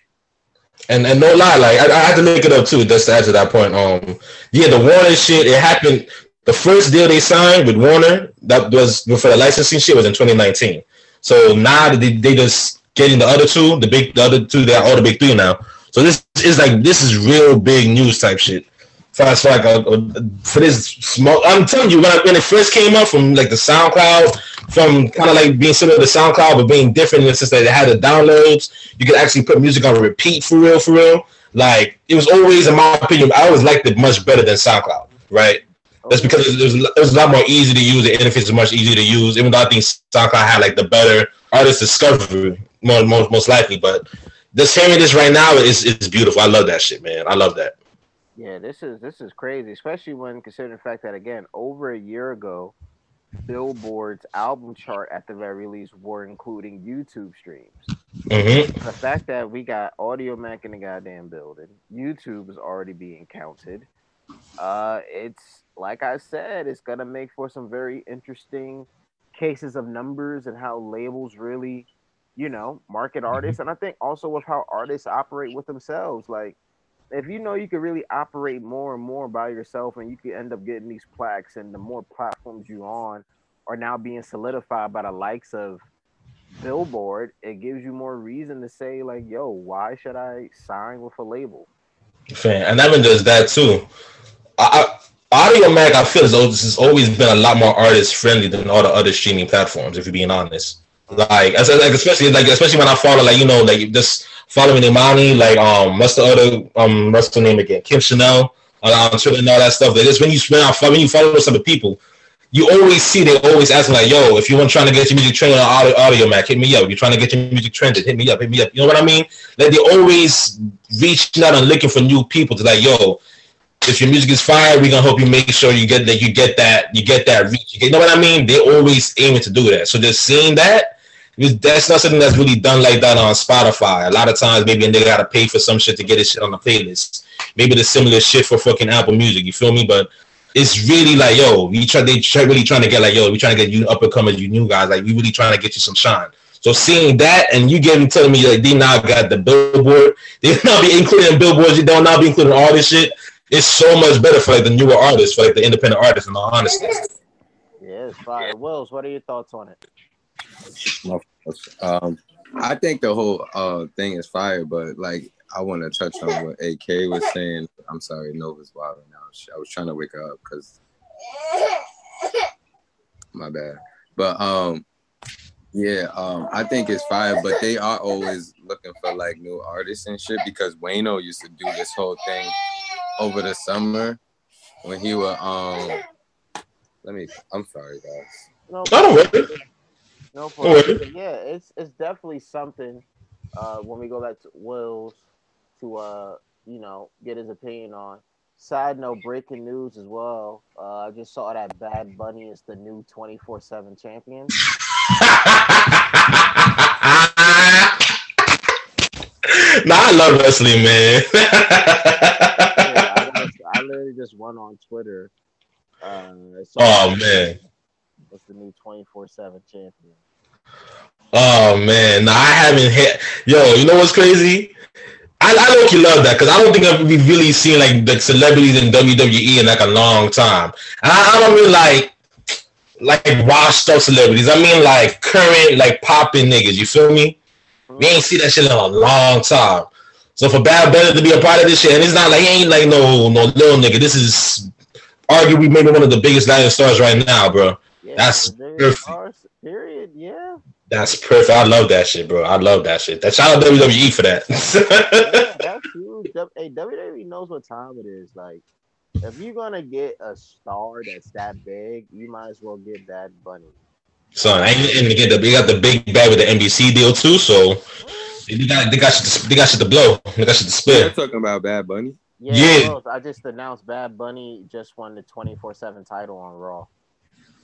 Speaker 3: And and no lie, like I, I had to make it up too. Just to add to that point, um, yeah, the warning shit. It happened. The first deal they signed with Warner that was for the licensing shit was in 2019. So now they they just getting the other two, the big the other two, they're all the big three now. So this is like this is real big news type shit. For like a, a- for this I'm telling you, when, I, when it first came up from like the SoundCloud, from kind of like being similar to SoundCloud, but being different in the sense that it had the downloads, you could actually put music on repeat for real, for real. Like it was always, in my opinion, I always liked it much better than SoundCloud, right? That's because it was, it was a lot more easy to use. The interface is much easier to use, even though I think SoundCloud had like the better artist discovery, more, most most likely. But just hearing this right now is is beautiful. I love that shit, man. I love that.
Speaker 1: Yeah, this is this is crazy, especially when considering the fact that again, over a year ago, Billboard's album chart at the very least were including YouTube streams.
Speaker 3: hmm
Speaker 1: The fact that we got Audiomack in the goddamn building, YouTube is already being counted. Uh, it's like I said, it's gonna make for some very interesting cases of numbers and how labels really, you know, market mm-hmm. artists, and I think also with how artists operate with themselves. Like, if you know you could really operate more and more by yourself, and you could end up getting these plaques, and the more platforms you on are now being solidified by the likes of Billboard, it gives you more reason to say like, "Yo, why should I sign with a label?"
Speaker 3: Fan, and Evan does that too. I, I, Audiomack, I feel as though this has always been a lot more artist friendly than all the other streaming platforms. If you're being honest, like, as, like especially like especially when I follow like you know like just following Imani, like um what's the other um what's the name again? Kim Chanel on, on Twitter and all that stuff. Like, just when you when, I, when you follow some of people, you always see they always asking like, "Yo, if you want trying to get your music trending on audio, Audiomack, hit me up. If You're trying to get your music trended, hit me up, hit me up." You know what I mean? Like they always reaching out and looking for new people to like, "Yo, if your music is fire, we're gonna help you make sure you get that you get that you get that reach. You, know what I mean? They always aiming to do that. So just seeing that, that's not something that's really done like that on Spotify. A lot of times, maybe a nigga gotta pay for some shit to get his shit on the playlist. Maybe the similar shit for fucking Apple Music. You feel me? But it's really like, yo, we try. They try, really trying to get like, yo, we trying to get you up and coming, you new guys. Like, we really trying to get you some shine. So seeing that, and you getting telling me like they now got the billboard, they now be including billboards. You don't now be including all this shit. It's so much better for like the newer artists, for like the independent artists. In all honesty,
Speaker 1: Yeah, it's fire. Wills, what are your thoughts on it?
Speaker 7: Um, I think the whole uh thing is fire, but like I want to touch on what AK was saying. I'm sorry, Nova's wild now. I was trying to wake her up because my bad. But um, Yeah, um, I think it's fire, but they are always looking for like new artists and shit because Wayno used to do this whole thing over the summer when he was um let me I'm sorry guys.
Speaker 1: No,
Speaker 3: I don't worry.
Speaker 1: No problem. Yeah, it's it's definitely something. Uh, when we go back to Wills to uh, you know, get his opinion on. Side note, breaking news as well. Uh, I just saw that Bad Bunny is the new twenty four seven champion.
Speaker 3: nah, I love wrestling, man.
Speaker 1: literally just went on Twitter. Uh,
Speaker 3: oh man.
Speaker 1: What's the new twenty four seven champion?
Speaker 3: Oh man, I haven't hit. Yo, you know what's crazy? I, I look you love that because I don't think I've really seen like the celebrities in WWE in like a long time. And I, I don't mean like like washed up celebrities. I mean like current like popping niggas. You feel me? We ain't see that shit in a long time. So for Bad Bunny to be a part of this shit, and it's not like he ain't like no no little nigga. This is arguably maybe one of the biggest Latin stars right now, bro.
Speaker 1: Yeah,
Speaker 3: That's perfect.
Speaker 1: are- Period. Yeah.
Speaker 3: That's perfect. I love that shit, bro. I love that shit. That shout out WWE for
Speaker 1: yeah,
Speaker 3: that.
Speaker 1: that's huge. Hey, WWE knows what time it is. Like, if you're gonna get a star that's that big, you might as well get Bad Bunny.
Speaker 3: Son, and, and they, get the, they got the big bag with the NBC deal too, so mm-hmm. They got they got shit to, they got shit to blow. They got shit to
Speaker 7: They're talking about Bad Bunny.
Speaker 1: Yeah,
Speaker 3: Yeah.
Speaker 1: I just announced Bad Bunny just won the 24 7 title on Raw.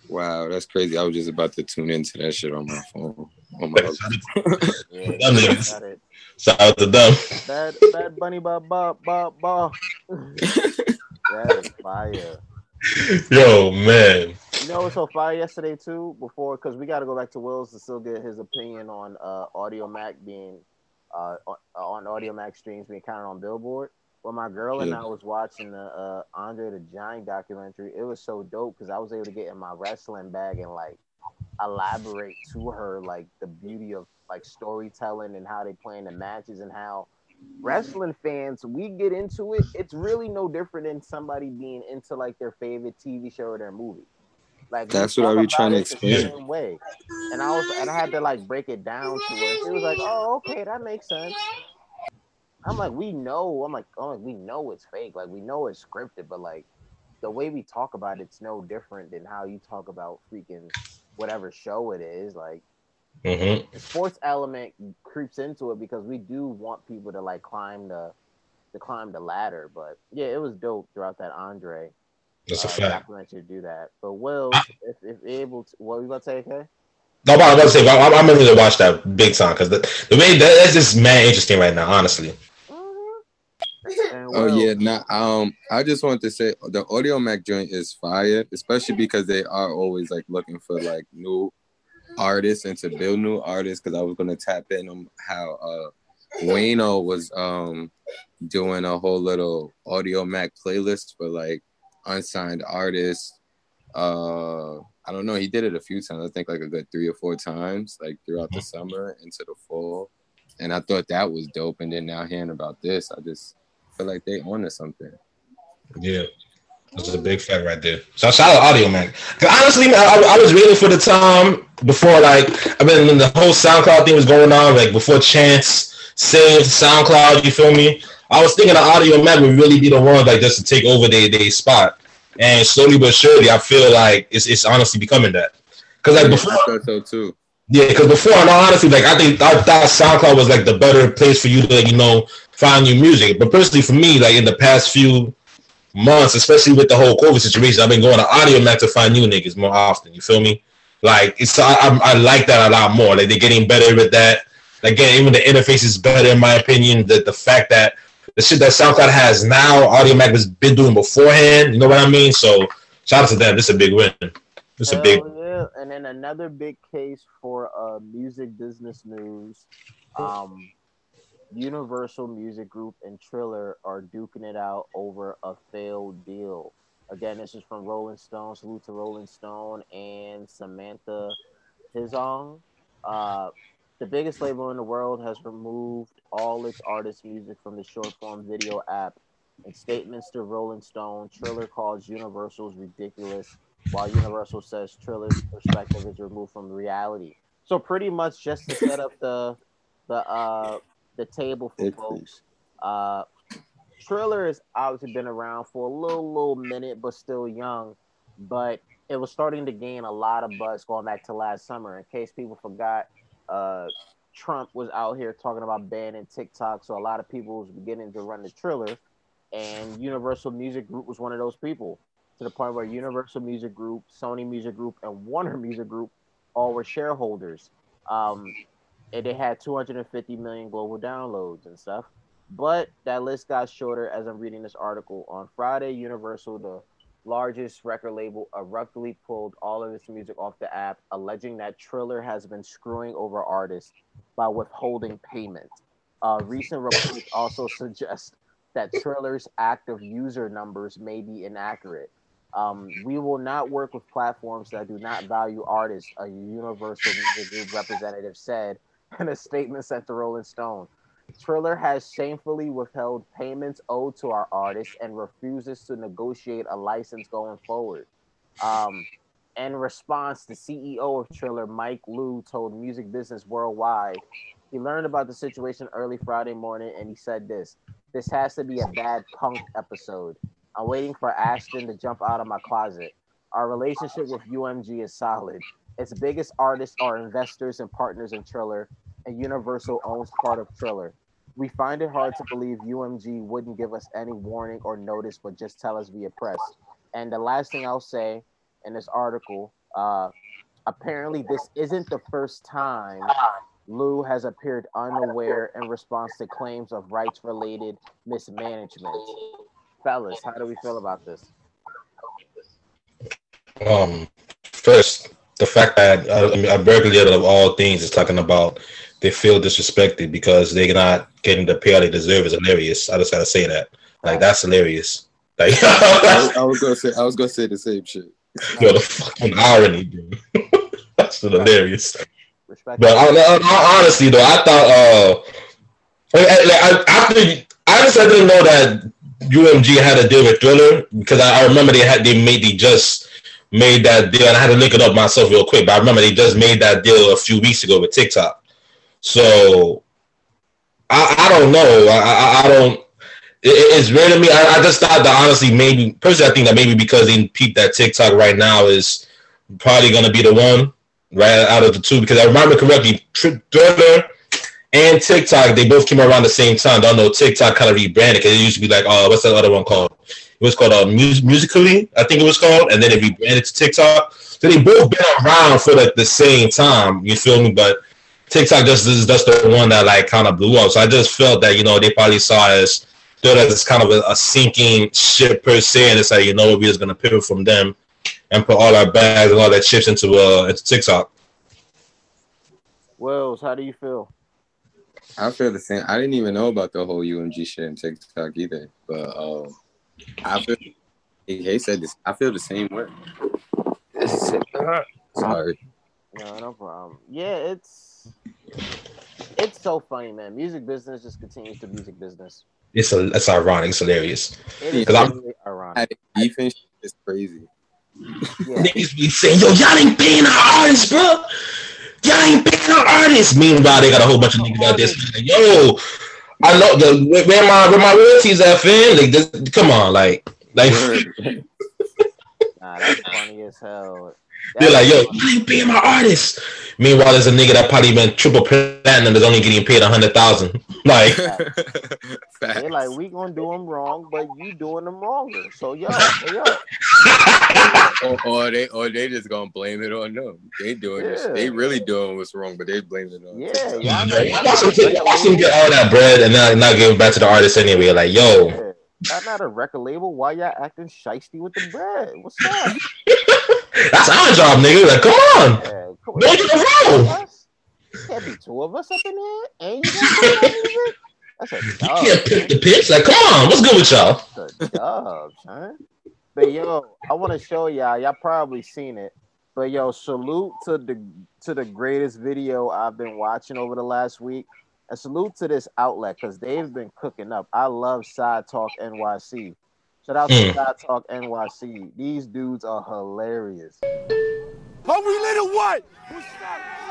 Speaker 7: Wow, that's crazy. I was just about to tune into that shit on my phone. On my
Speaker 1: Yeah,
Speaker 3: Them niggas.
Speaker 1: got it.
Speaker 3: Shout out to them.
Speaker 1: Bad, Bad Bunny, ba ba ba ba. that is fire.
Speaker 3: Yo, man.
Speaker 1: You know what's so fire yesterday too? Before, because we got to go back to Will's to still get his opinion on uh, Audiomack being uh, on, on Audiomack streams being counted on Billboard. When my girl and
Speaker 7: Yeah.
Speaker 1: I was watching the uh, Andre the Giant documentary, it was so dope because I was able to get in my wrestling bag and like elaborate to her like the beauty of like storytelling and how they play in the matches and how wrestling fans we get into it it's really no different than somebody being into like their favorite tv show or their movie like
Speaker 7: That's what I
Speaker 1: talk
Speaker 7: be trying to
Speaker 1: about it the
Speaker 7: explain.
Speaker 1: same way and i was and i had to like break it down to her she was like oh okay that makes sense i'm like we know i'm like oh we know it's fake like we know it's scripted but like the way we talk about it's no different than how you talk about freaking whatever show it is like
Speaker 3: hmm
Speaker 1: the sports element creeps into it because we do want people to like climb the to climb the ladder. But yeah, it was dope throughout that Andre.
Speaker 3: That's a
Speaker 1: uh,
Speaker 3: fact.
Speaker 1: documentary to do that. But Will, if if able to, what were you about to say? Okay.
Speaker 3: No, but I was about to say, I'm, I'm ready to watch that big time because the, the way that, that's just man interesting right now, honestly.
Speaker 1: And
Speaker 7: Oh
Speaker 1: Will,
Speaker 7: yeah, nah. Um, I just want to say the Audiomack joint is fire, especially because they are always like looking for like new artists and to build new artists. Because I was gonna tap in on how uh Wayno was um doing a whole little Audiomack playlist for like unsigned artists. Uh, I don't know. He did it a few times. I think like a good three or four times, like throughout the summer into the fall. And I thought that was dope. And then now hearing about this, I just feel like they onto something.
Speaker 3: Yeah. That's a big fact right there. So shout out Audiomack. 'Cause honestly, man, I, I was waiting for the time before like I mean when the whole SoundCloud thing was going on, like before Chance saved SoundCloud, you feel me? I was thinking the Audiomack would really be the one like just to take over their their spot. And slowly but surely I feel like it's it's honestly becoming that. Cause like before
Speaker 7: I so too.
Speaker 3: Yeah, because before, in all honesty, like I think I thought SoundCloud was like the better place for you to, like, you know, find new music. But personally, for me, like in the past few months, especially with the whole COVID situation, I've been going to Audiomack to find new niggas more often. You feel me? Like it's I, I, I like that a lot more. Like they're getting better with that. Again, even the interface is better in my opinion. The the fact that the shit that SoundCloud has now, Audiomack has been doing beforehand. You know what I mean? So shout out to them. This is a big win. This is a big.
Speaker 1: yeah. And then another big case for uh music business news. Um Universal Music Group and Triller are duking it out over a failed deal. Again, this is from Rolling Stone. Salute to Rolling Stone and Samantha Hissong. Uh, the biggest label in the world has removed all its artists' music from the short form video app. In statements to Rolling Stone, Triller calls Universal's ridiculous, while Universal says Triller's perspective is removed from reality. So pretty much just to set up the the uh the table for folks. Uh Triller has obviously been around for a little little minute, but still young. But it was starting to gain a lot of buzz going back to last summer. In case people forgot, uh Trump was out here talking about banning TikTok, so a lot of people was beginning to run the Triller, and Universal Music Group was one of those people. To the point where Universal Music Group, Sony Music Group, and Warner Music Group all were shareholders. Um, and they had 250 million global downloads and stuff. But that list got shorter as I'm reading this article. On Friday, Universal, the largest record label, abruptly pulled all of its music off the app, alleging that Triller has been screwing over artists by withholding payment. Uh, recent reports also suggest that Triller's active user numbers may be inaccurate. Um, we will not work with platforms that do not value artists, a Universal Music Group representative said in a statement sent to Rolling Stone. Triller has shamefully withheld payments owed to our artists and refuses to negotiate a license going forward. Um, in response, the CEO of Triller, Mike Lu, told Music Business Worldwide he learned about the situation early Friday morning and he said this This has to be a bad Punk'd episode. I'm waiting for Ashton to jump out of my closet. Our relationship with UMG is solid. Its biggest artists are investors and partners in Triller, and Universal owns part of Triller. We find it hard to believe UMG wouldn't give us any warning or notice, but just tell us via press. And the last thing I'll say in this article, uh, apparently this isn't the first time Lu has appeared unaware in response to claims of rights-related mismanagement. Fellas, how do we feel about this?
Speaker 3: Um, first, the fact that uh, I regulator of all things is talking about they feel disrespected because they're not getting the payout they deserve is hilarious. I just gotta say that. Like that's hilarious. Like
Speaker 7: I, was- I was gonna say I was gonna say the same shit.
Speaker 3: yo, the fucking irony, dude. that's still hilarious.
Speaker 1: Respect.
Speaker 3: But I, I- honestly, though, I thought uh, like, I, I, after I honestly didn't know that UMG had a deal with Triller because I, I remember they had they made they just made that deal and I had to look it up myself real quick. But I remember they just made that deal a few weeks ago with TikTok. So I, I don't know. I, I, I don't. It, it's weird to me. I, I just thought that honestly, maybe personally, I think that maybe because they peeped that TikTok right now is probably gonna be the one right out of the two because I remember correctly, Triller and TikTok they both came around the same time. Don't know TikTok kind of rebranded because it used to be like, oh, what's that other one called? It was called uh, Mus- Musical.ly, I think it was called, and then it rebranded to TikTok. So they both been around for like the same time. You feel me? But TikTok just is just the one that like kind of blew up. So I just felt that you know they probably saw as though that it's kind of a, a sinking ship per se, and it's like you know we're just gonna pivot from them and put all our bags and all that chips into uh into TikTok.
Speaker 1: Wells, how do you feel?
Speaker 7: I feel the same. I didn't even know about the whole UMG shit in TikTok either. But um, I feel he said this. I feel the same way. Sorry.
Speaker 1: No, no problem. Yeah, it's it's so funny, man. Music business just continues to music business.
Speaker 3: It's a it's ironic. It's hilarious.
Speaker 1: It is
Speaker 3: 'Cause I'm-
Speaker 1: really ironic.
Speaker 7: Defense is crazy.
Speaker 1: Yeah.
Speaker 3: Niggas be saying, yo, y'all ain't paying our artists, bro. Y'all ain't paying our artists. Meanwhile, they got a whole bunch of niggas out there saying, yo, I know the where where my where my royalties at, fam. Like, this, come on, like, like
Speaker 1: Nah, that's funny as hell.
Speaker 3: they're like, yo,
Speaker 1: That's
Speaker 3: you ain't paying my artists. Meanwhile, there's a nigga that probably been triple platinum that's only getting paid a hundred thousand. Like,
Speaker 7: Facts.
Speaker 1: They like we gonna do them wrong, but you doing them wronger. So yo, yo,
Speaker 7: or, or they or they just gonna blame it on them. They doing this.
Speaker 1: Yeah.
Speaker 7: They really doing what's wrong, but they blame it on.
Speaker 1: yeah,
Speaker 7: TikTok.
Speaker 1: y'all know,
Speaker 3: like, watch them, get all that bread and not, not give it back to the artist anyway. Like, yo,
Speaker 1: yeah. Y'all not a record label. Why y'all acting shisty with the bread? What's up?
Speaker 3: that's our job, nigga. Like, come on.
Speaker 1: Yeah, come
Speaker 3: Don't get it
Speaker 1: Can't be two of us up in here, Ain't you gonna play that music? That's a
Speaker 3: You can't pick the pitch. Like, come on, what's good with y'all?
Speaker 1: That's a dub, son. But yo, I want to show y'all. Y'all probably seen it. But yo, salute to the to the greatest video I've been watching over the last week. And salute to this outlet because they've been cooking up. I love Side Talk NYC. Shout out to
Speaker 3: Mm.
Speaker 1: Side Talk NYC. These dudes are hilarious.
Speaker 8: Are we lit or what?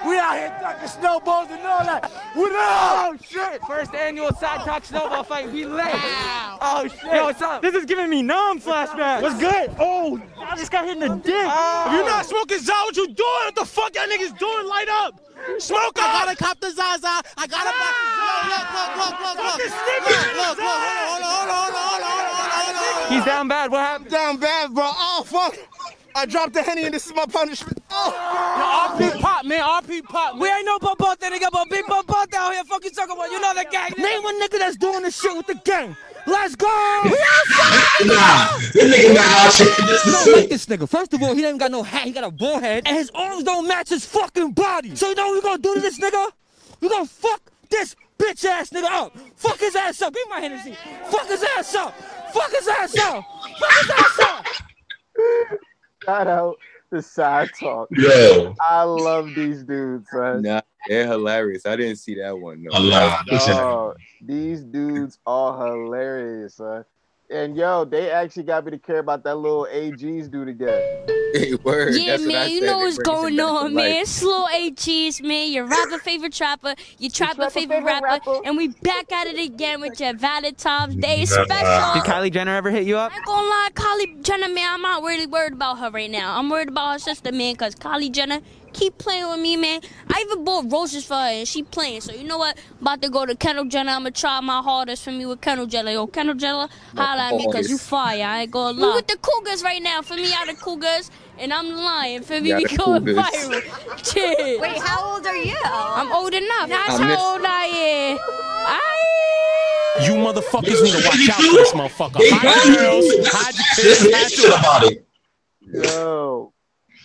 Speaker 8: We out here ducking snowballs and all that. What up? Oh shit! First annual side talk snowball fight. We lit. Oh shit! Yo, what's up? This is giving me numb flashbacks. What's good? Oh, I just got hit in the dick. If you're not smoking Zaw, what you doing? What the fuck y'all niggas doing? Light up! Smoke
Speaker 9: I
Speaker 8: up!
Speaker 9: gotta cop the Zaza. I gotta buy. Look, look, look, look, look,
Speaker 8: Fucking
Speaker 9: look.
Speaker 8: stick
Speaker 9: Look,
Speaker 8: it in
Speaker 9: look,
Speaker 8: his
Speaker 9: look.
Speaker 8: eye.
Speaker 9: Hold on, hold on, hold on, hold on,
Speaker 8: He's down bad. What happened?
Speaker 9: down bad, bro. Oh fuck! I dropped the henny and this is my punishment. Oh.
Speaker 8: RP pop, man. RP pop. We ain't no bump out there, nigga, but big bump out out here. Fuck you talking about? You know the gang. Name one nigga that's doing this shit with the gang. Let's go.
Speaker 3: Nah, this nigga not out here. This
Speaker 10: You
Speaker 3: is
Speaker 10: don't like this nigga. First of all, he ain't got no hat. He got a bald head, and his arms don't match his fucking body. So you know what we gonna do to this nigga? We gonna fuck this bitch ass nigga up. Fuck his ass up. Give me my Hennessy. Fuck his ass up. Fuck his ass up. Fuck his ass up.
Speaker 1: Shout out to Side Talk.
Speaker 3: Yo,
Speaker 1: I love these dudes, son.
Speaker 7: Nah, they're hilarious. I didn't see that one. No.
Speaker 3: a lot. Listen,
Speaker 1: these dudes are hilarious, son. And yo, they actually got me to care about that little AGs dude again.
Speaker 7: Hey, word.
Speaker 11: Yeah,
Speaker 7: That's what I
Speaker 11: man, you
Speaker 7: said.
Speaker 11: know what's going
Speaker 7: back to
Speaker 11: on,
Speaker 7: life.
Speaker 11: man. Slow AGs, man. Your rapper favorite trapper, your trapper
Speaker 1: trapper
Speaker 11: favorite,
Speaker 1: favorite
Speaker 11: rapper,
Speaker 1: rapper.
Speaker 11: and we back at it again with your Valentine's Day special.
Speaker 8: Did Kylie Jenner ever hit you up?
Speaker 11: I ain't gonna lie, Kylie Jenner, man, I'm not really worried about her right now. I'm worried about her sister, man, because Kylie Jenner keep playing with me, man. I even bought roses for her, and she playing. So you know what? about to go to Kendall Jenner. I'm gonna try my hardest for me with Kendall Jenner. Yo, Kendall Jenner, holla at me, because you fire. I ain't gonna lie. We with the Cougars right now. For me, out the Cougars, and I'm lying. For me,
Speaker 7: Yeah,
Speaker 11: we
Speaker 7: the
Speaker 11: going
Speaker 7: Cougars.
Speaker 11: viral. Shit.
Speaker 12: Wait, how old are you?
Speaker 11: I'm old enough. That's
Speaker 7: I
Speaker 11: how old I am. I
Speaker 13: You motherfuckers need to watch out for this motherfucker. Hide your girls, hide your
Speaker 3: this
Speaker 13: kids, hide
Speaker 3: is shit
Speaker 13: your
Speaker 3: about it.
Speaker 1: Yo,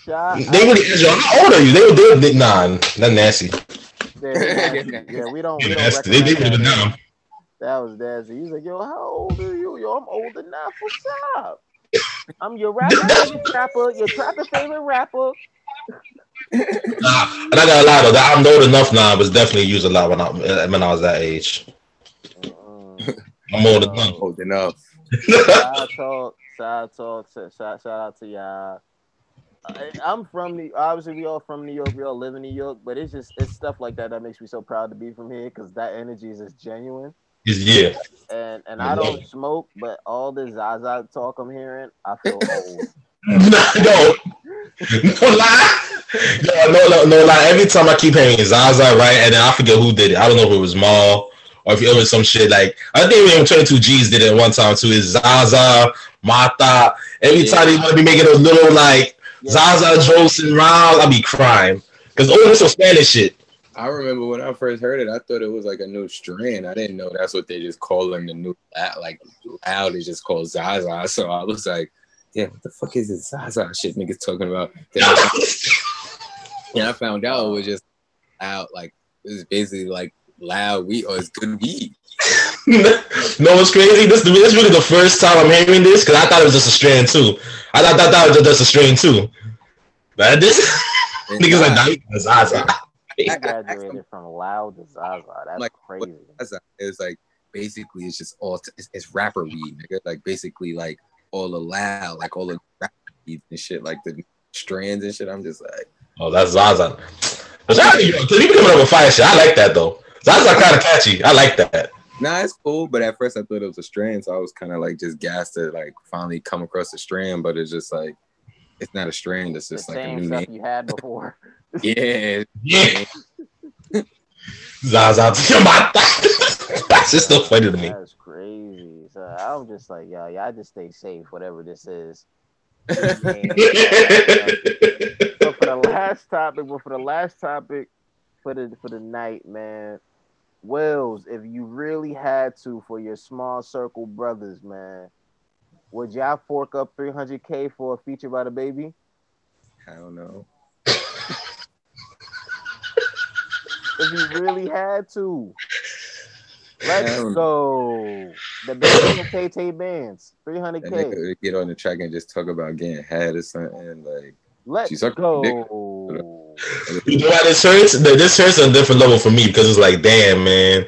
Speaker 1: shot.
Speaker 3: They really asked you, how old are you? They were, they were, they, nah, that's nasty.
Speaker 1: Yeah, yeah, we don't. We don't
Speaker 3: nasty. They, they
Speaker 1: recommend
Speaker 3: would have
Speaker 1: that.
Speaker 3: been down.
Speaker 1: That was nasty. He's like, yo, how old are you? Yo, I'm old enough. What's up? I'm your rapper, your trapper, your trapper favorite rapper.
Speaker 3: Nah, and I got a lot of that. I'm old enough now, but it's definitely used a lot when I when I was that age. I'm old enough.
Speaker 7: Old enough.
Speaker 1: side talk, side talk. Shout, shout out to y'all. I'm from New. Obviously, we all from New York. We all live in New York, but it's just it's stuff like that that makes me so proud to be from here because that energy is just genuine.
Speaker 3: Yeah.
Speaker 1: And and I don't smoke, but all this Zaza talk I'm hearing, I feel old.
Speaker 3: no, no lie. No, no, no, no lie. Every time I keep hearing Zaza, right, and then I forget who did it. I don't know if it was Maul or if it was some shit like I think even 22 G's did it one time too. Is Zaza, Mata. Every time they want to be making those little like Zaza jokes and rounds, I be crying because all this was Spanish shit.
Speaker 7: I remember when I first heard it, I thought it was like a new strain. I didn't know that's what they just call him the new like loud is just called Zaza. So I was like, yeah, what the fuck is this Zaza shit niggas talking about? And I found out it was just out like it was basically like loud weed or it's good weed.
Speaker 3: No, it's crazy. This, this is really the first time I'm hearing this because I thought it was just a strand too. I thought, I thought it was just a strand too. But this niggas like nah, you Zaza.
Speaker 1: He graduated from loud to Zaza. That's
Speaker 7: Like,
Speaker 1: crazy.
Speaker 7: Zaza is like basically it's just all it's, it's rapper weed, nigga. Like basically like all the loud, like all the rap weed and shit, like the strands and shit. I'm just like,
Speaker 3: Oh, that's Zaza. But Zaza, because he coming up with fire shit. I like that though. Zaza kind of catchy. I like that.
Speaker 7: Nah, it's cool, but at first I thought it was a strand, so I was kind of like just gassed to like finally come across a strand, but it's just like it's not a strand, it's
Speaker 1: The
Speaker 7: just like a
Speaker 1: same
Speaker 7: new
Speaker 1: stuff
Speaker 7: name.
Speaker 1: you had before.
Speaker 7: Yeah,
Speaker 3: Yeah. Zaza to your mata. That's just so funny to me.
Speaker 1: That's crazy. So I'm just like, yo, y'all just stay safe, whatever this is. but for the last topic, but for the last topic for the for the night, man. Wills, if you really had to for your small circle brothers, man, would y'all fork up 300k for a feature by DaBaby?
Speaker 7: I don't know.
Speaker 1: If you really had to. Let's go. DaBaby and Tay Tay bands, 300k.
Speaker 7: get on the track and just talk about getting head or something. Like
Speaker 1: Let's go.
Speaker 3: You know why this hurts? This hurts on a different level for me because it's like, damn, man.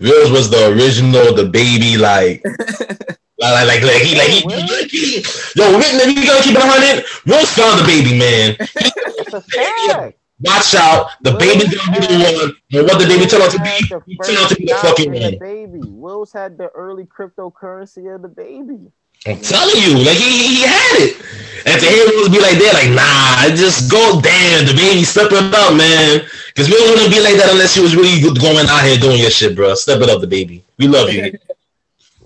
Speaker 3: Wills was the original, DaBaby, like, like, like, like, he, like, he, he, he- yo, Whitney, you gonna keep it 100? Wills found DaBaby, man.
Speaker 1: That's a fact.
Speaker 3: Watch out. DaBaby's gonna be the one. And what DaBaby turn out to be? He turned out to be the fucking one.
Speaker 1: baby. Will's had the early cryptocurrency of DaBaby.
Speaker 3: I'm telling you, like he, he had it. And to hear him be like that, like nah, just go damn DaBaby, step it up, man. Because we don't want to be like that unless you was really going out here doing your shit, bro. Step it up, DaBaby. We love you.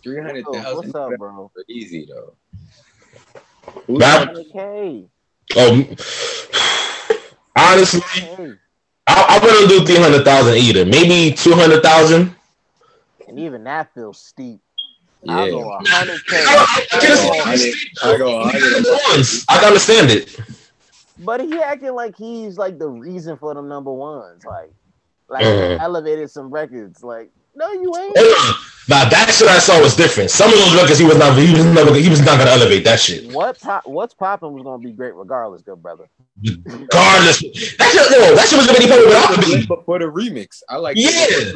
Speaker 7: Three hundred
Speaker 1: Yo,
Speaker 7: thousand.
Speaker 1: what's up, bro?
Speaker 7: Easy though.
Speaker 3: Rap-
Speaker 1: 100K.
Speaker 3: Oh, honestly, I, I wouldn't do three hundred thousand either. Maybe two hundred thousand.
Speaker 1: And even that feels steep.
Speaker 7: Yeah.
Speaker 1: I'll go 100K.
Speaker 3: I
Speaker 7: I go hundred.
Speaker 3: I understand it.
Speaker 1: But he acting like he's like the reason for them number ones. Like, like
Speaker 3: Mhm.
Speaker 1: elevated some records. Like, no, you ain't.
Speaker 3: Hold. Now that shit I saw was different. Some of those records he was not. He was never. He was not gonna elevate that shit.
Speaker 1: What pop? What's popping was gonna be great regardless, good brother.
Speaker 3: Regardless, that shit. No, that shit was gonna be popular without the beat.
Speaker 7: But for the remix, I like.
Speaker 3: Yeah.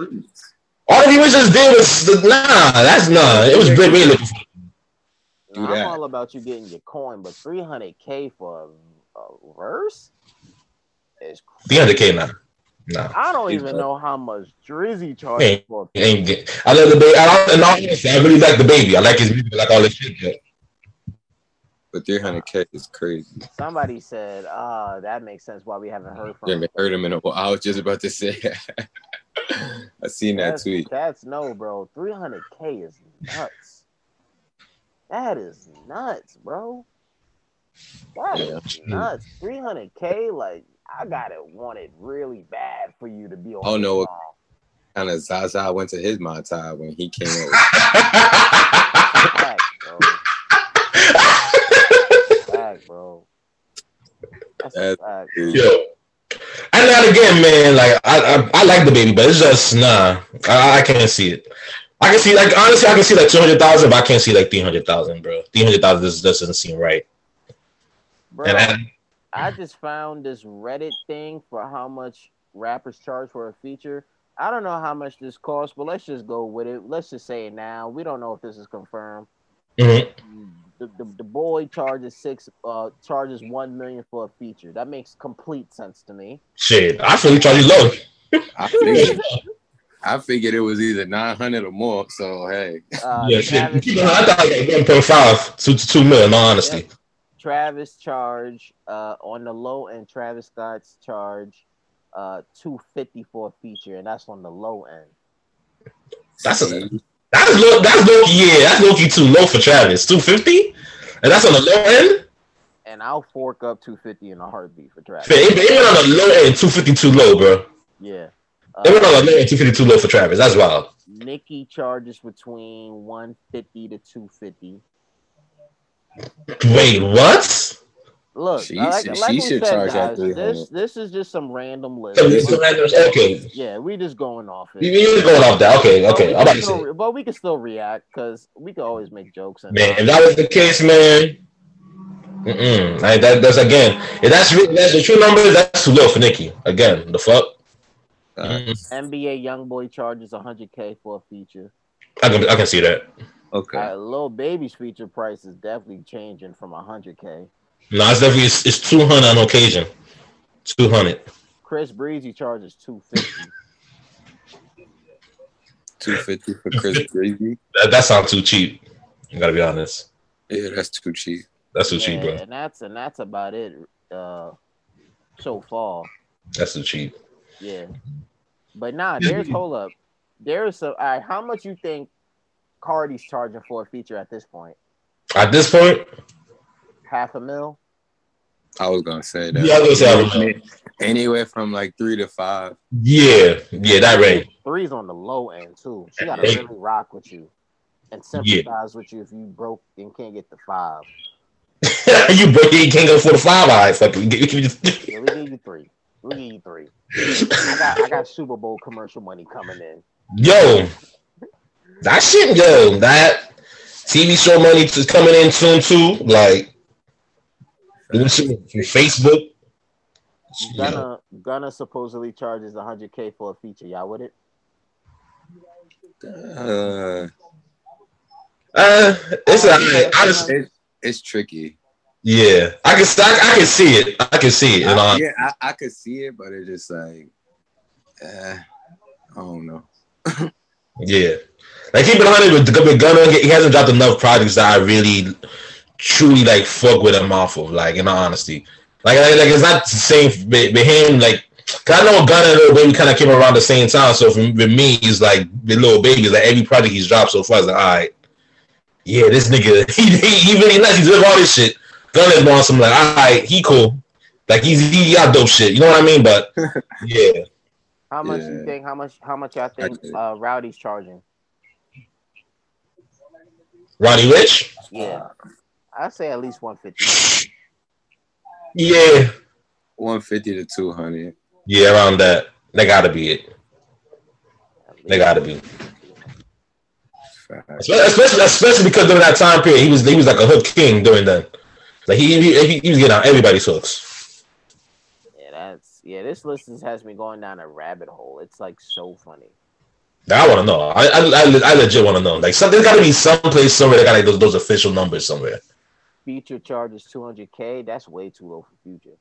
Speaker 7: The remix.
Speaker 3: All the remix just did was nah. That's nah. It was great. Really.
Speaker 7: Do
Speaker 1: Now, I'm
Speaker 7: that.
Speaker 1: all about you getting your coin, but 300k for a, a verse is.
Speaker 3: Three hundred k now. Nah.
Speaker 1: I don't
Speaker 3: He's
Speaker 1: even
Speaker 3: right.
Speaker 1: know how much Drizzy charges
Speaker 3: Ain't,
Speaker 1: for.
Speaker 3: ain't get, I love DaBaby. I, don't- and honestly, I really like DaBaby. I like his music. I like all this shit. But
Speaker 7: But three hundred k is crazy.
Speaker 1: Somebody said, "Ah, that makes sense. Why we haven't heard from."
Speaker 7: You
Speaker 1: him.
Speaker 7: haven't heard him in a while. I was just about to say. I seen that
Speaker 1: That's,
Speaker 7: tweet.
Speaker 1: that's no, bro. 300k is nuts. That is nuts, bro. That is
Speaker 7: Yeah.
Speaker 1: nuts. 300k, like I got it wanted really bad for you to be on.
Speaker 7: I don't
Speaker 1: this
Speaker 7: know what
Speaker 1: song.
Speaker 7: kind of Zaza went to his montage when he came over.
Speaker 1: Fact, bro. Fact, bro. That's a
Speaker 7: That's
Speaker 1: fact.
Speaker 3: Yo. Again, man. Like I, I, I like DaBaby, but it's just nah. I, I can't see it. I can see like honestly, I can see like two hundred thousand, but I can't see like three hundred thousand, bro. Three hundred thousand just doesn't seem right.
Speaker 1: Bro,
Speaker 3: And I,
Speaker 1: I just found this Reddit thing for how much rappers charge for a feature. I don't know how much this costs, but let's just go with it. Let's just say it now. We don't know if this is confirmed.
Speaker 3: Mhm.
Speaker 1: The, the, the boy charges six uh charges one million for a feature. That makes complete sense to me.
Speaker 3: shit, I feel he charge you low.
Speaker 7: I figured, I figured it was either nine hundred or more. So hey,
Speaker 1: Uh,
Speaker 3: yeah, shit.
Speaker 1: Travis,
Speaker 3: I thought like one point five, two to two million. No, honesty.
Speaker 1: Travis charge uh on the low end. Travis Scott's charge uh two fifty for a feature, and that's on the low end.
Speaker 3: That's a that's low. That's low. Yeah, that's low key too low for Travis. Two fifty, and that's on the low end.
Speaker 1: And I'll fork up two fifty in a heartbeat for Travis.
Speaker 3: It, it went on the low end, two fifty too low, bro.
Speaker 1: Yeah.
Speaker 3: It went
Speaker 1: Uh,
Speaker 3: on the low end, two fifty too low for Travis. That's wild.
Speaker 1: Nikki charges between 150 to 250.
Speaker 3: Wait, what?
Speaker 1: Look,
Speaker 7: She-
Speaker 1: like,
Speaker 7: she-
Speaker 1: like
Speaker 7: she
Speaker 1: we
Speaker 7: should
Speaker 1: said,
Speaker 7: charge
Speaker 1: guys,
Speaker 7: 300.
Speaker 1: this this is just some random list.
Speaker 3: So this is random- Okay,
Speaker 1: Yeah, we just going off it.
Speaker 3: you you going off that? Okay,
Speaker 1: But
Speaker 3: okay.
Speaker 1: we
Speaker 3: I'm about
Speaker 1: can
Speaker 3: to
Speaker 1: still
Speaker 3: say,
Speaker 1: but we can still react because we can always make jokes. And
Speaker 3: man, if that was the case, man. Mm-mm. Like, that, that's again. If that's re- that's the true number, that's too low for Nikki. Again, the fuck. Mm-mm.
Speaker 1: NBA YoungBoy charges 100k for a feature.
Speaker 3: I can I can see that.
Speaker 7: okay.
Speaker 1: Uh, Lil Baby's feature price is definitely changing from 100k.
Speaker 3: No, it's definitely it's, it's two hundred on occasion. Two hundred.
Speaker 1: Chris Breezy charges 250.
Speaker 7: Two fifty for Chris Breezy.
Speaker 3: That, that sounds too cheap. I gotta be honest.
Speaker 7: Yeah, that's too cheap.
Speaker 3: That's too cheap, bro.
Speaker 1: and that's and that's about it uh, so far.
Speaker 3: That's too cheap.
Speaker 1: Yeah, but nah, there's hold up. There's a all right, how much you think Cardi's charging for a feature at this point?
Speaker 3: At this point,
Speaker 1: Half a mil?
Speaker 7: I was gonna say that.
Speaker 3: Yeah, I was gonna say.
Speaker 7: Anywhere from like three to five.
Speaker 3: yeah, yeah, that range.
Speaker 1: Three's on the low end too. She gotta
Speaker 3: Hey.
Speaker 1: really rock with you and sympathize with you if you broke and can't get the five.
Speaker 3: you broke it, you can't go for the five eye. Fuck, we, we, we just,
Speaker 1: Yeah, we give you three. We give you three. I got I got Super Bowl commercial money coming in.
Speaker 3: yo, that shit, yo, that TV show money is coming in soon too. Like, doing shit from Facebook. Yeah.
Speaker 1: Gunna Gunna supposedly charges 100k for a feature. Y'all with it?
Speaker 7: Uh,
Speaker 3: Uh, it's a, honestly,
Speaker 7: it's, it's tricky.
Speaker 3: Yeah, I can I, I can see it. I can see it. And, uh,
Speaker 7: yeah, I, I could see it, but it's just like, uh, I don't know.
Speaker 3: Yeah. Like keep it honest with, with Gunna, he hasn't dropped enough projects that I really truly like fuck with him off of. Like in all honesty, like like, like it's not the same. But, but him like, cause I know Gunna and Lil Baby kind of came around the same time. So for, with me, it's like the Lil Baby. Like every project he's dropped so far, is like all right. Yeah, this nigga, he, he, he really nice. He doing all this shit. Gunna's more on some like, all right, he cool. Like he's he got dope shit. You know what I mean? But yeah.
Speaker 1: How much
Speaker 3: Yeah.
Speaker 1: you think? How much? How much y'all think uh, Roddy's charging?
Speaker 3: Roddy Ricch?
Speaker 1: Yeah, I say at least one fifty.
Speaker 3: Yeah.
Speaker 7: 150 to 200.
Speaker 3: Yeah, around that. They gotta be it. They gotta be. Especially, especially because during that time period, he was he was like a hook king during that. Like he he, he was getting on everybody's hooks.
Speaker 1: Yeah, that's yeah. This list has me going down a rabbit hole. It's like so funny.
Speaker 3: I want to know. I I, I, I legit want to know. Like something got to be someplace somewhere that got like those those official numbers somewhere.
Speaker 1: Future charges two hundred k. That's way too low for Future.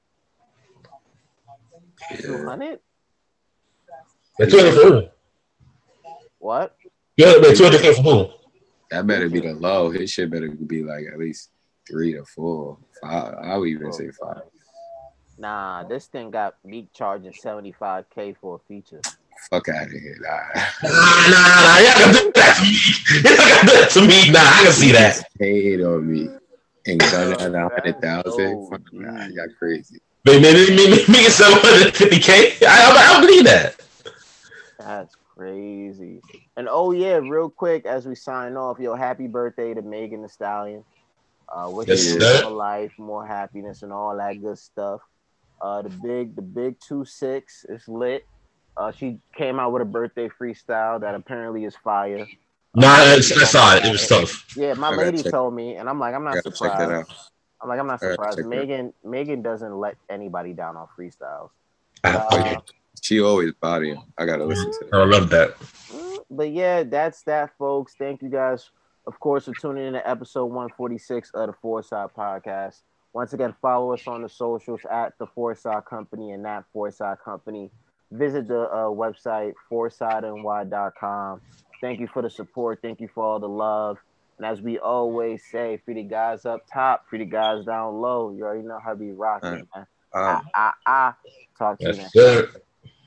Speaker 1: Two hundred?
Speaker 3: Like two hundred for who?
Speaker 1: What?
Speaker 3: Yeah, like two hundred k for who?
Speaker 7: That better be the low. His shit better be like at least three to four, five. I would even say five.
Speaker 1: Nah, this thing got Meek charging seventy five k for a feature.
Speaker 7: Fuck out of here. Nah.
Speaker 3: Nah, nah, nah. Y'all can do that to me. Y'all can do that to me. Nah, I can see that.
Speaker 7: Paid on me. And gun at a hundred thousand. Fuck, Nah, y'all crazy.
Speaker 3: Maybe maybe maybe maybe seven hundred fifty k. I I I believe that.
Speaker 1: That's crazy. And oh yeah, real quick as we sign off, yo, happy birthday to Megan Thee Stallion. Uh, wish
Speaker 3: Yes,
Speaker 1: you more life, more happiness, and all that good stuff. Uh, the big, the big two six is lit. Uh, she came out with a birthday freestyle that apparently is fire.
Speaker 3: Nah, it's, I saw it. It was tough.
Speaker 1: Yeah, my lady
Speaker 7: check-
Speaker 1: told me, and I'm like, I'm not
Speaker 7: gotta check that
Speaker 1: surprised.
Speaker 7: out.
Speaker 1: I'm like, I'm not surprised.
Speaker 7: check that.
Speaker 1: Megan, Megan doesn't let anybody down on freestyles.
Speaker 7: Oh,
Speaker 1: Uh.
Speaker 7: She always body. I gotta listen to that.
Speaker 3: I love that.
Speaker 1: but yeah, that's that, folks. Thank you guys, of course, for tuning in to episode 146 of the Four Side Podcast. Once again, follow us on the socials at the Four Side Company and that Four Side Company. Visit the uh, website foursideny.com. Thank you for the support. Thank you for all the love. And as we always say, for the guys up top, for the guys down low, you already know how we rocking, man.
Speaker 7: Um,
Speaker 1: Ah, ah, ah. Talk to you
Speaker 3: Yes,
Speaker 1: next
Speaker 3: sir.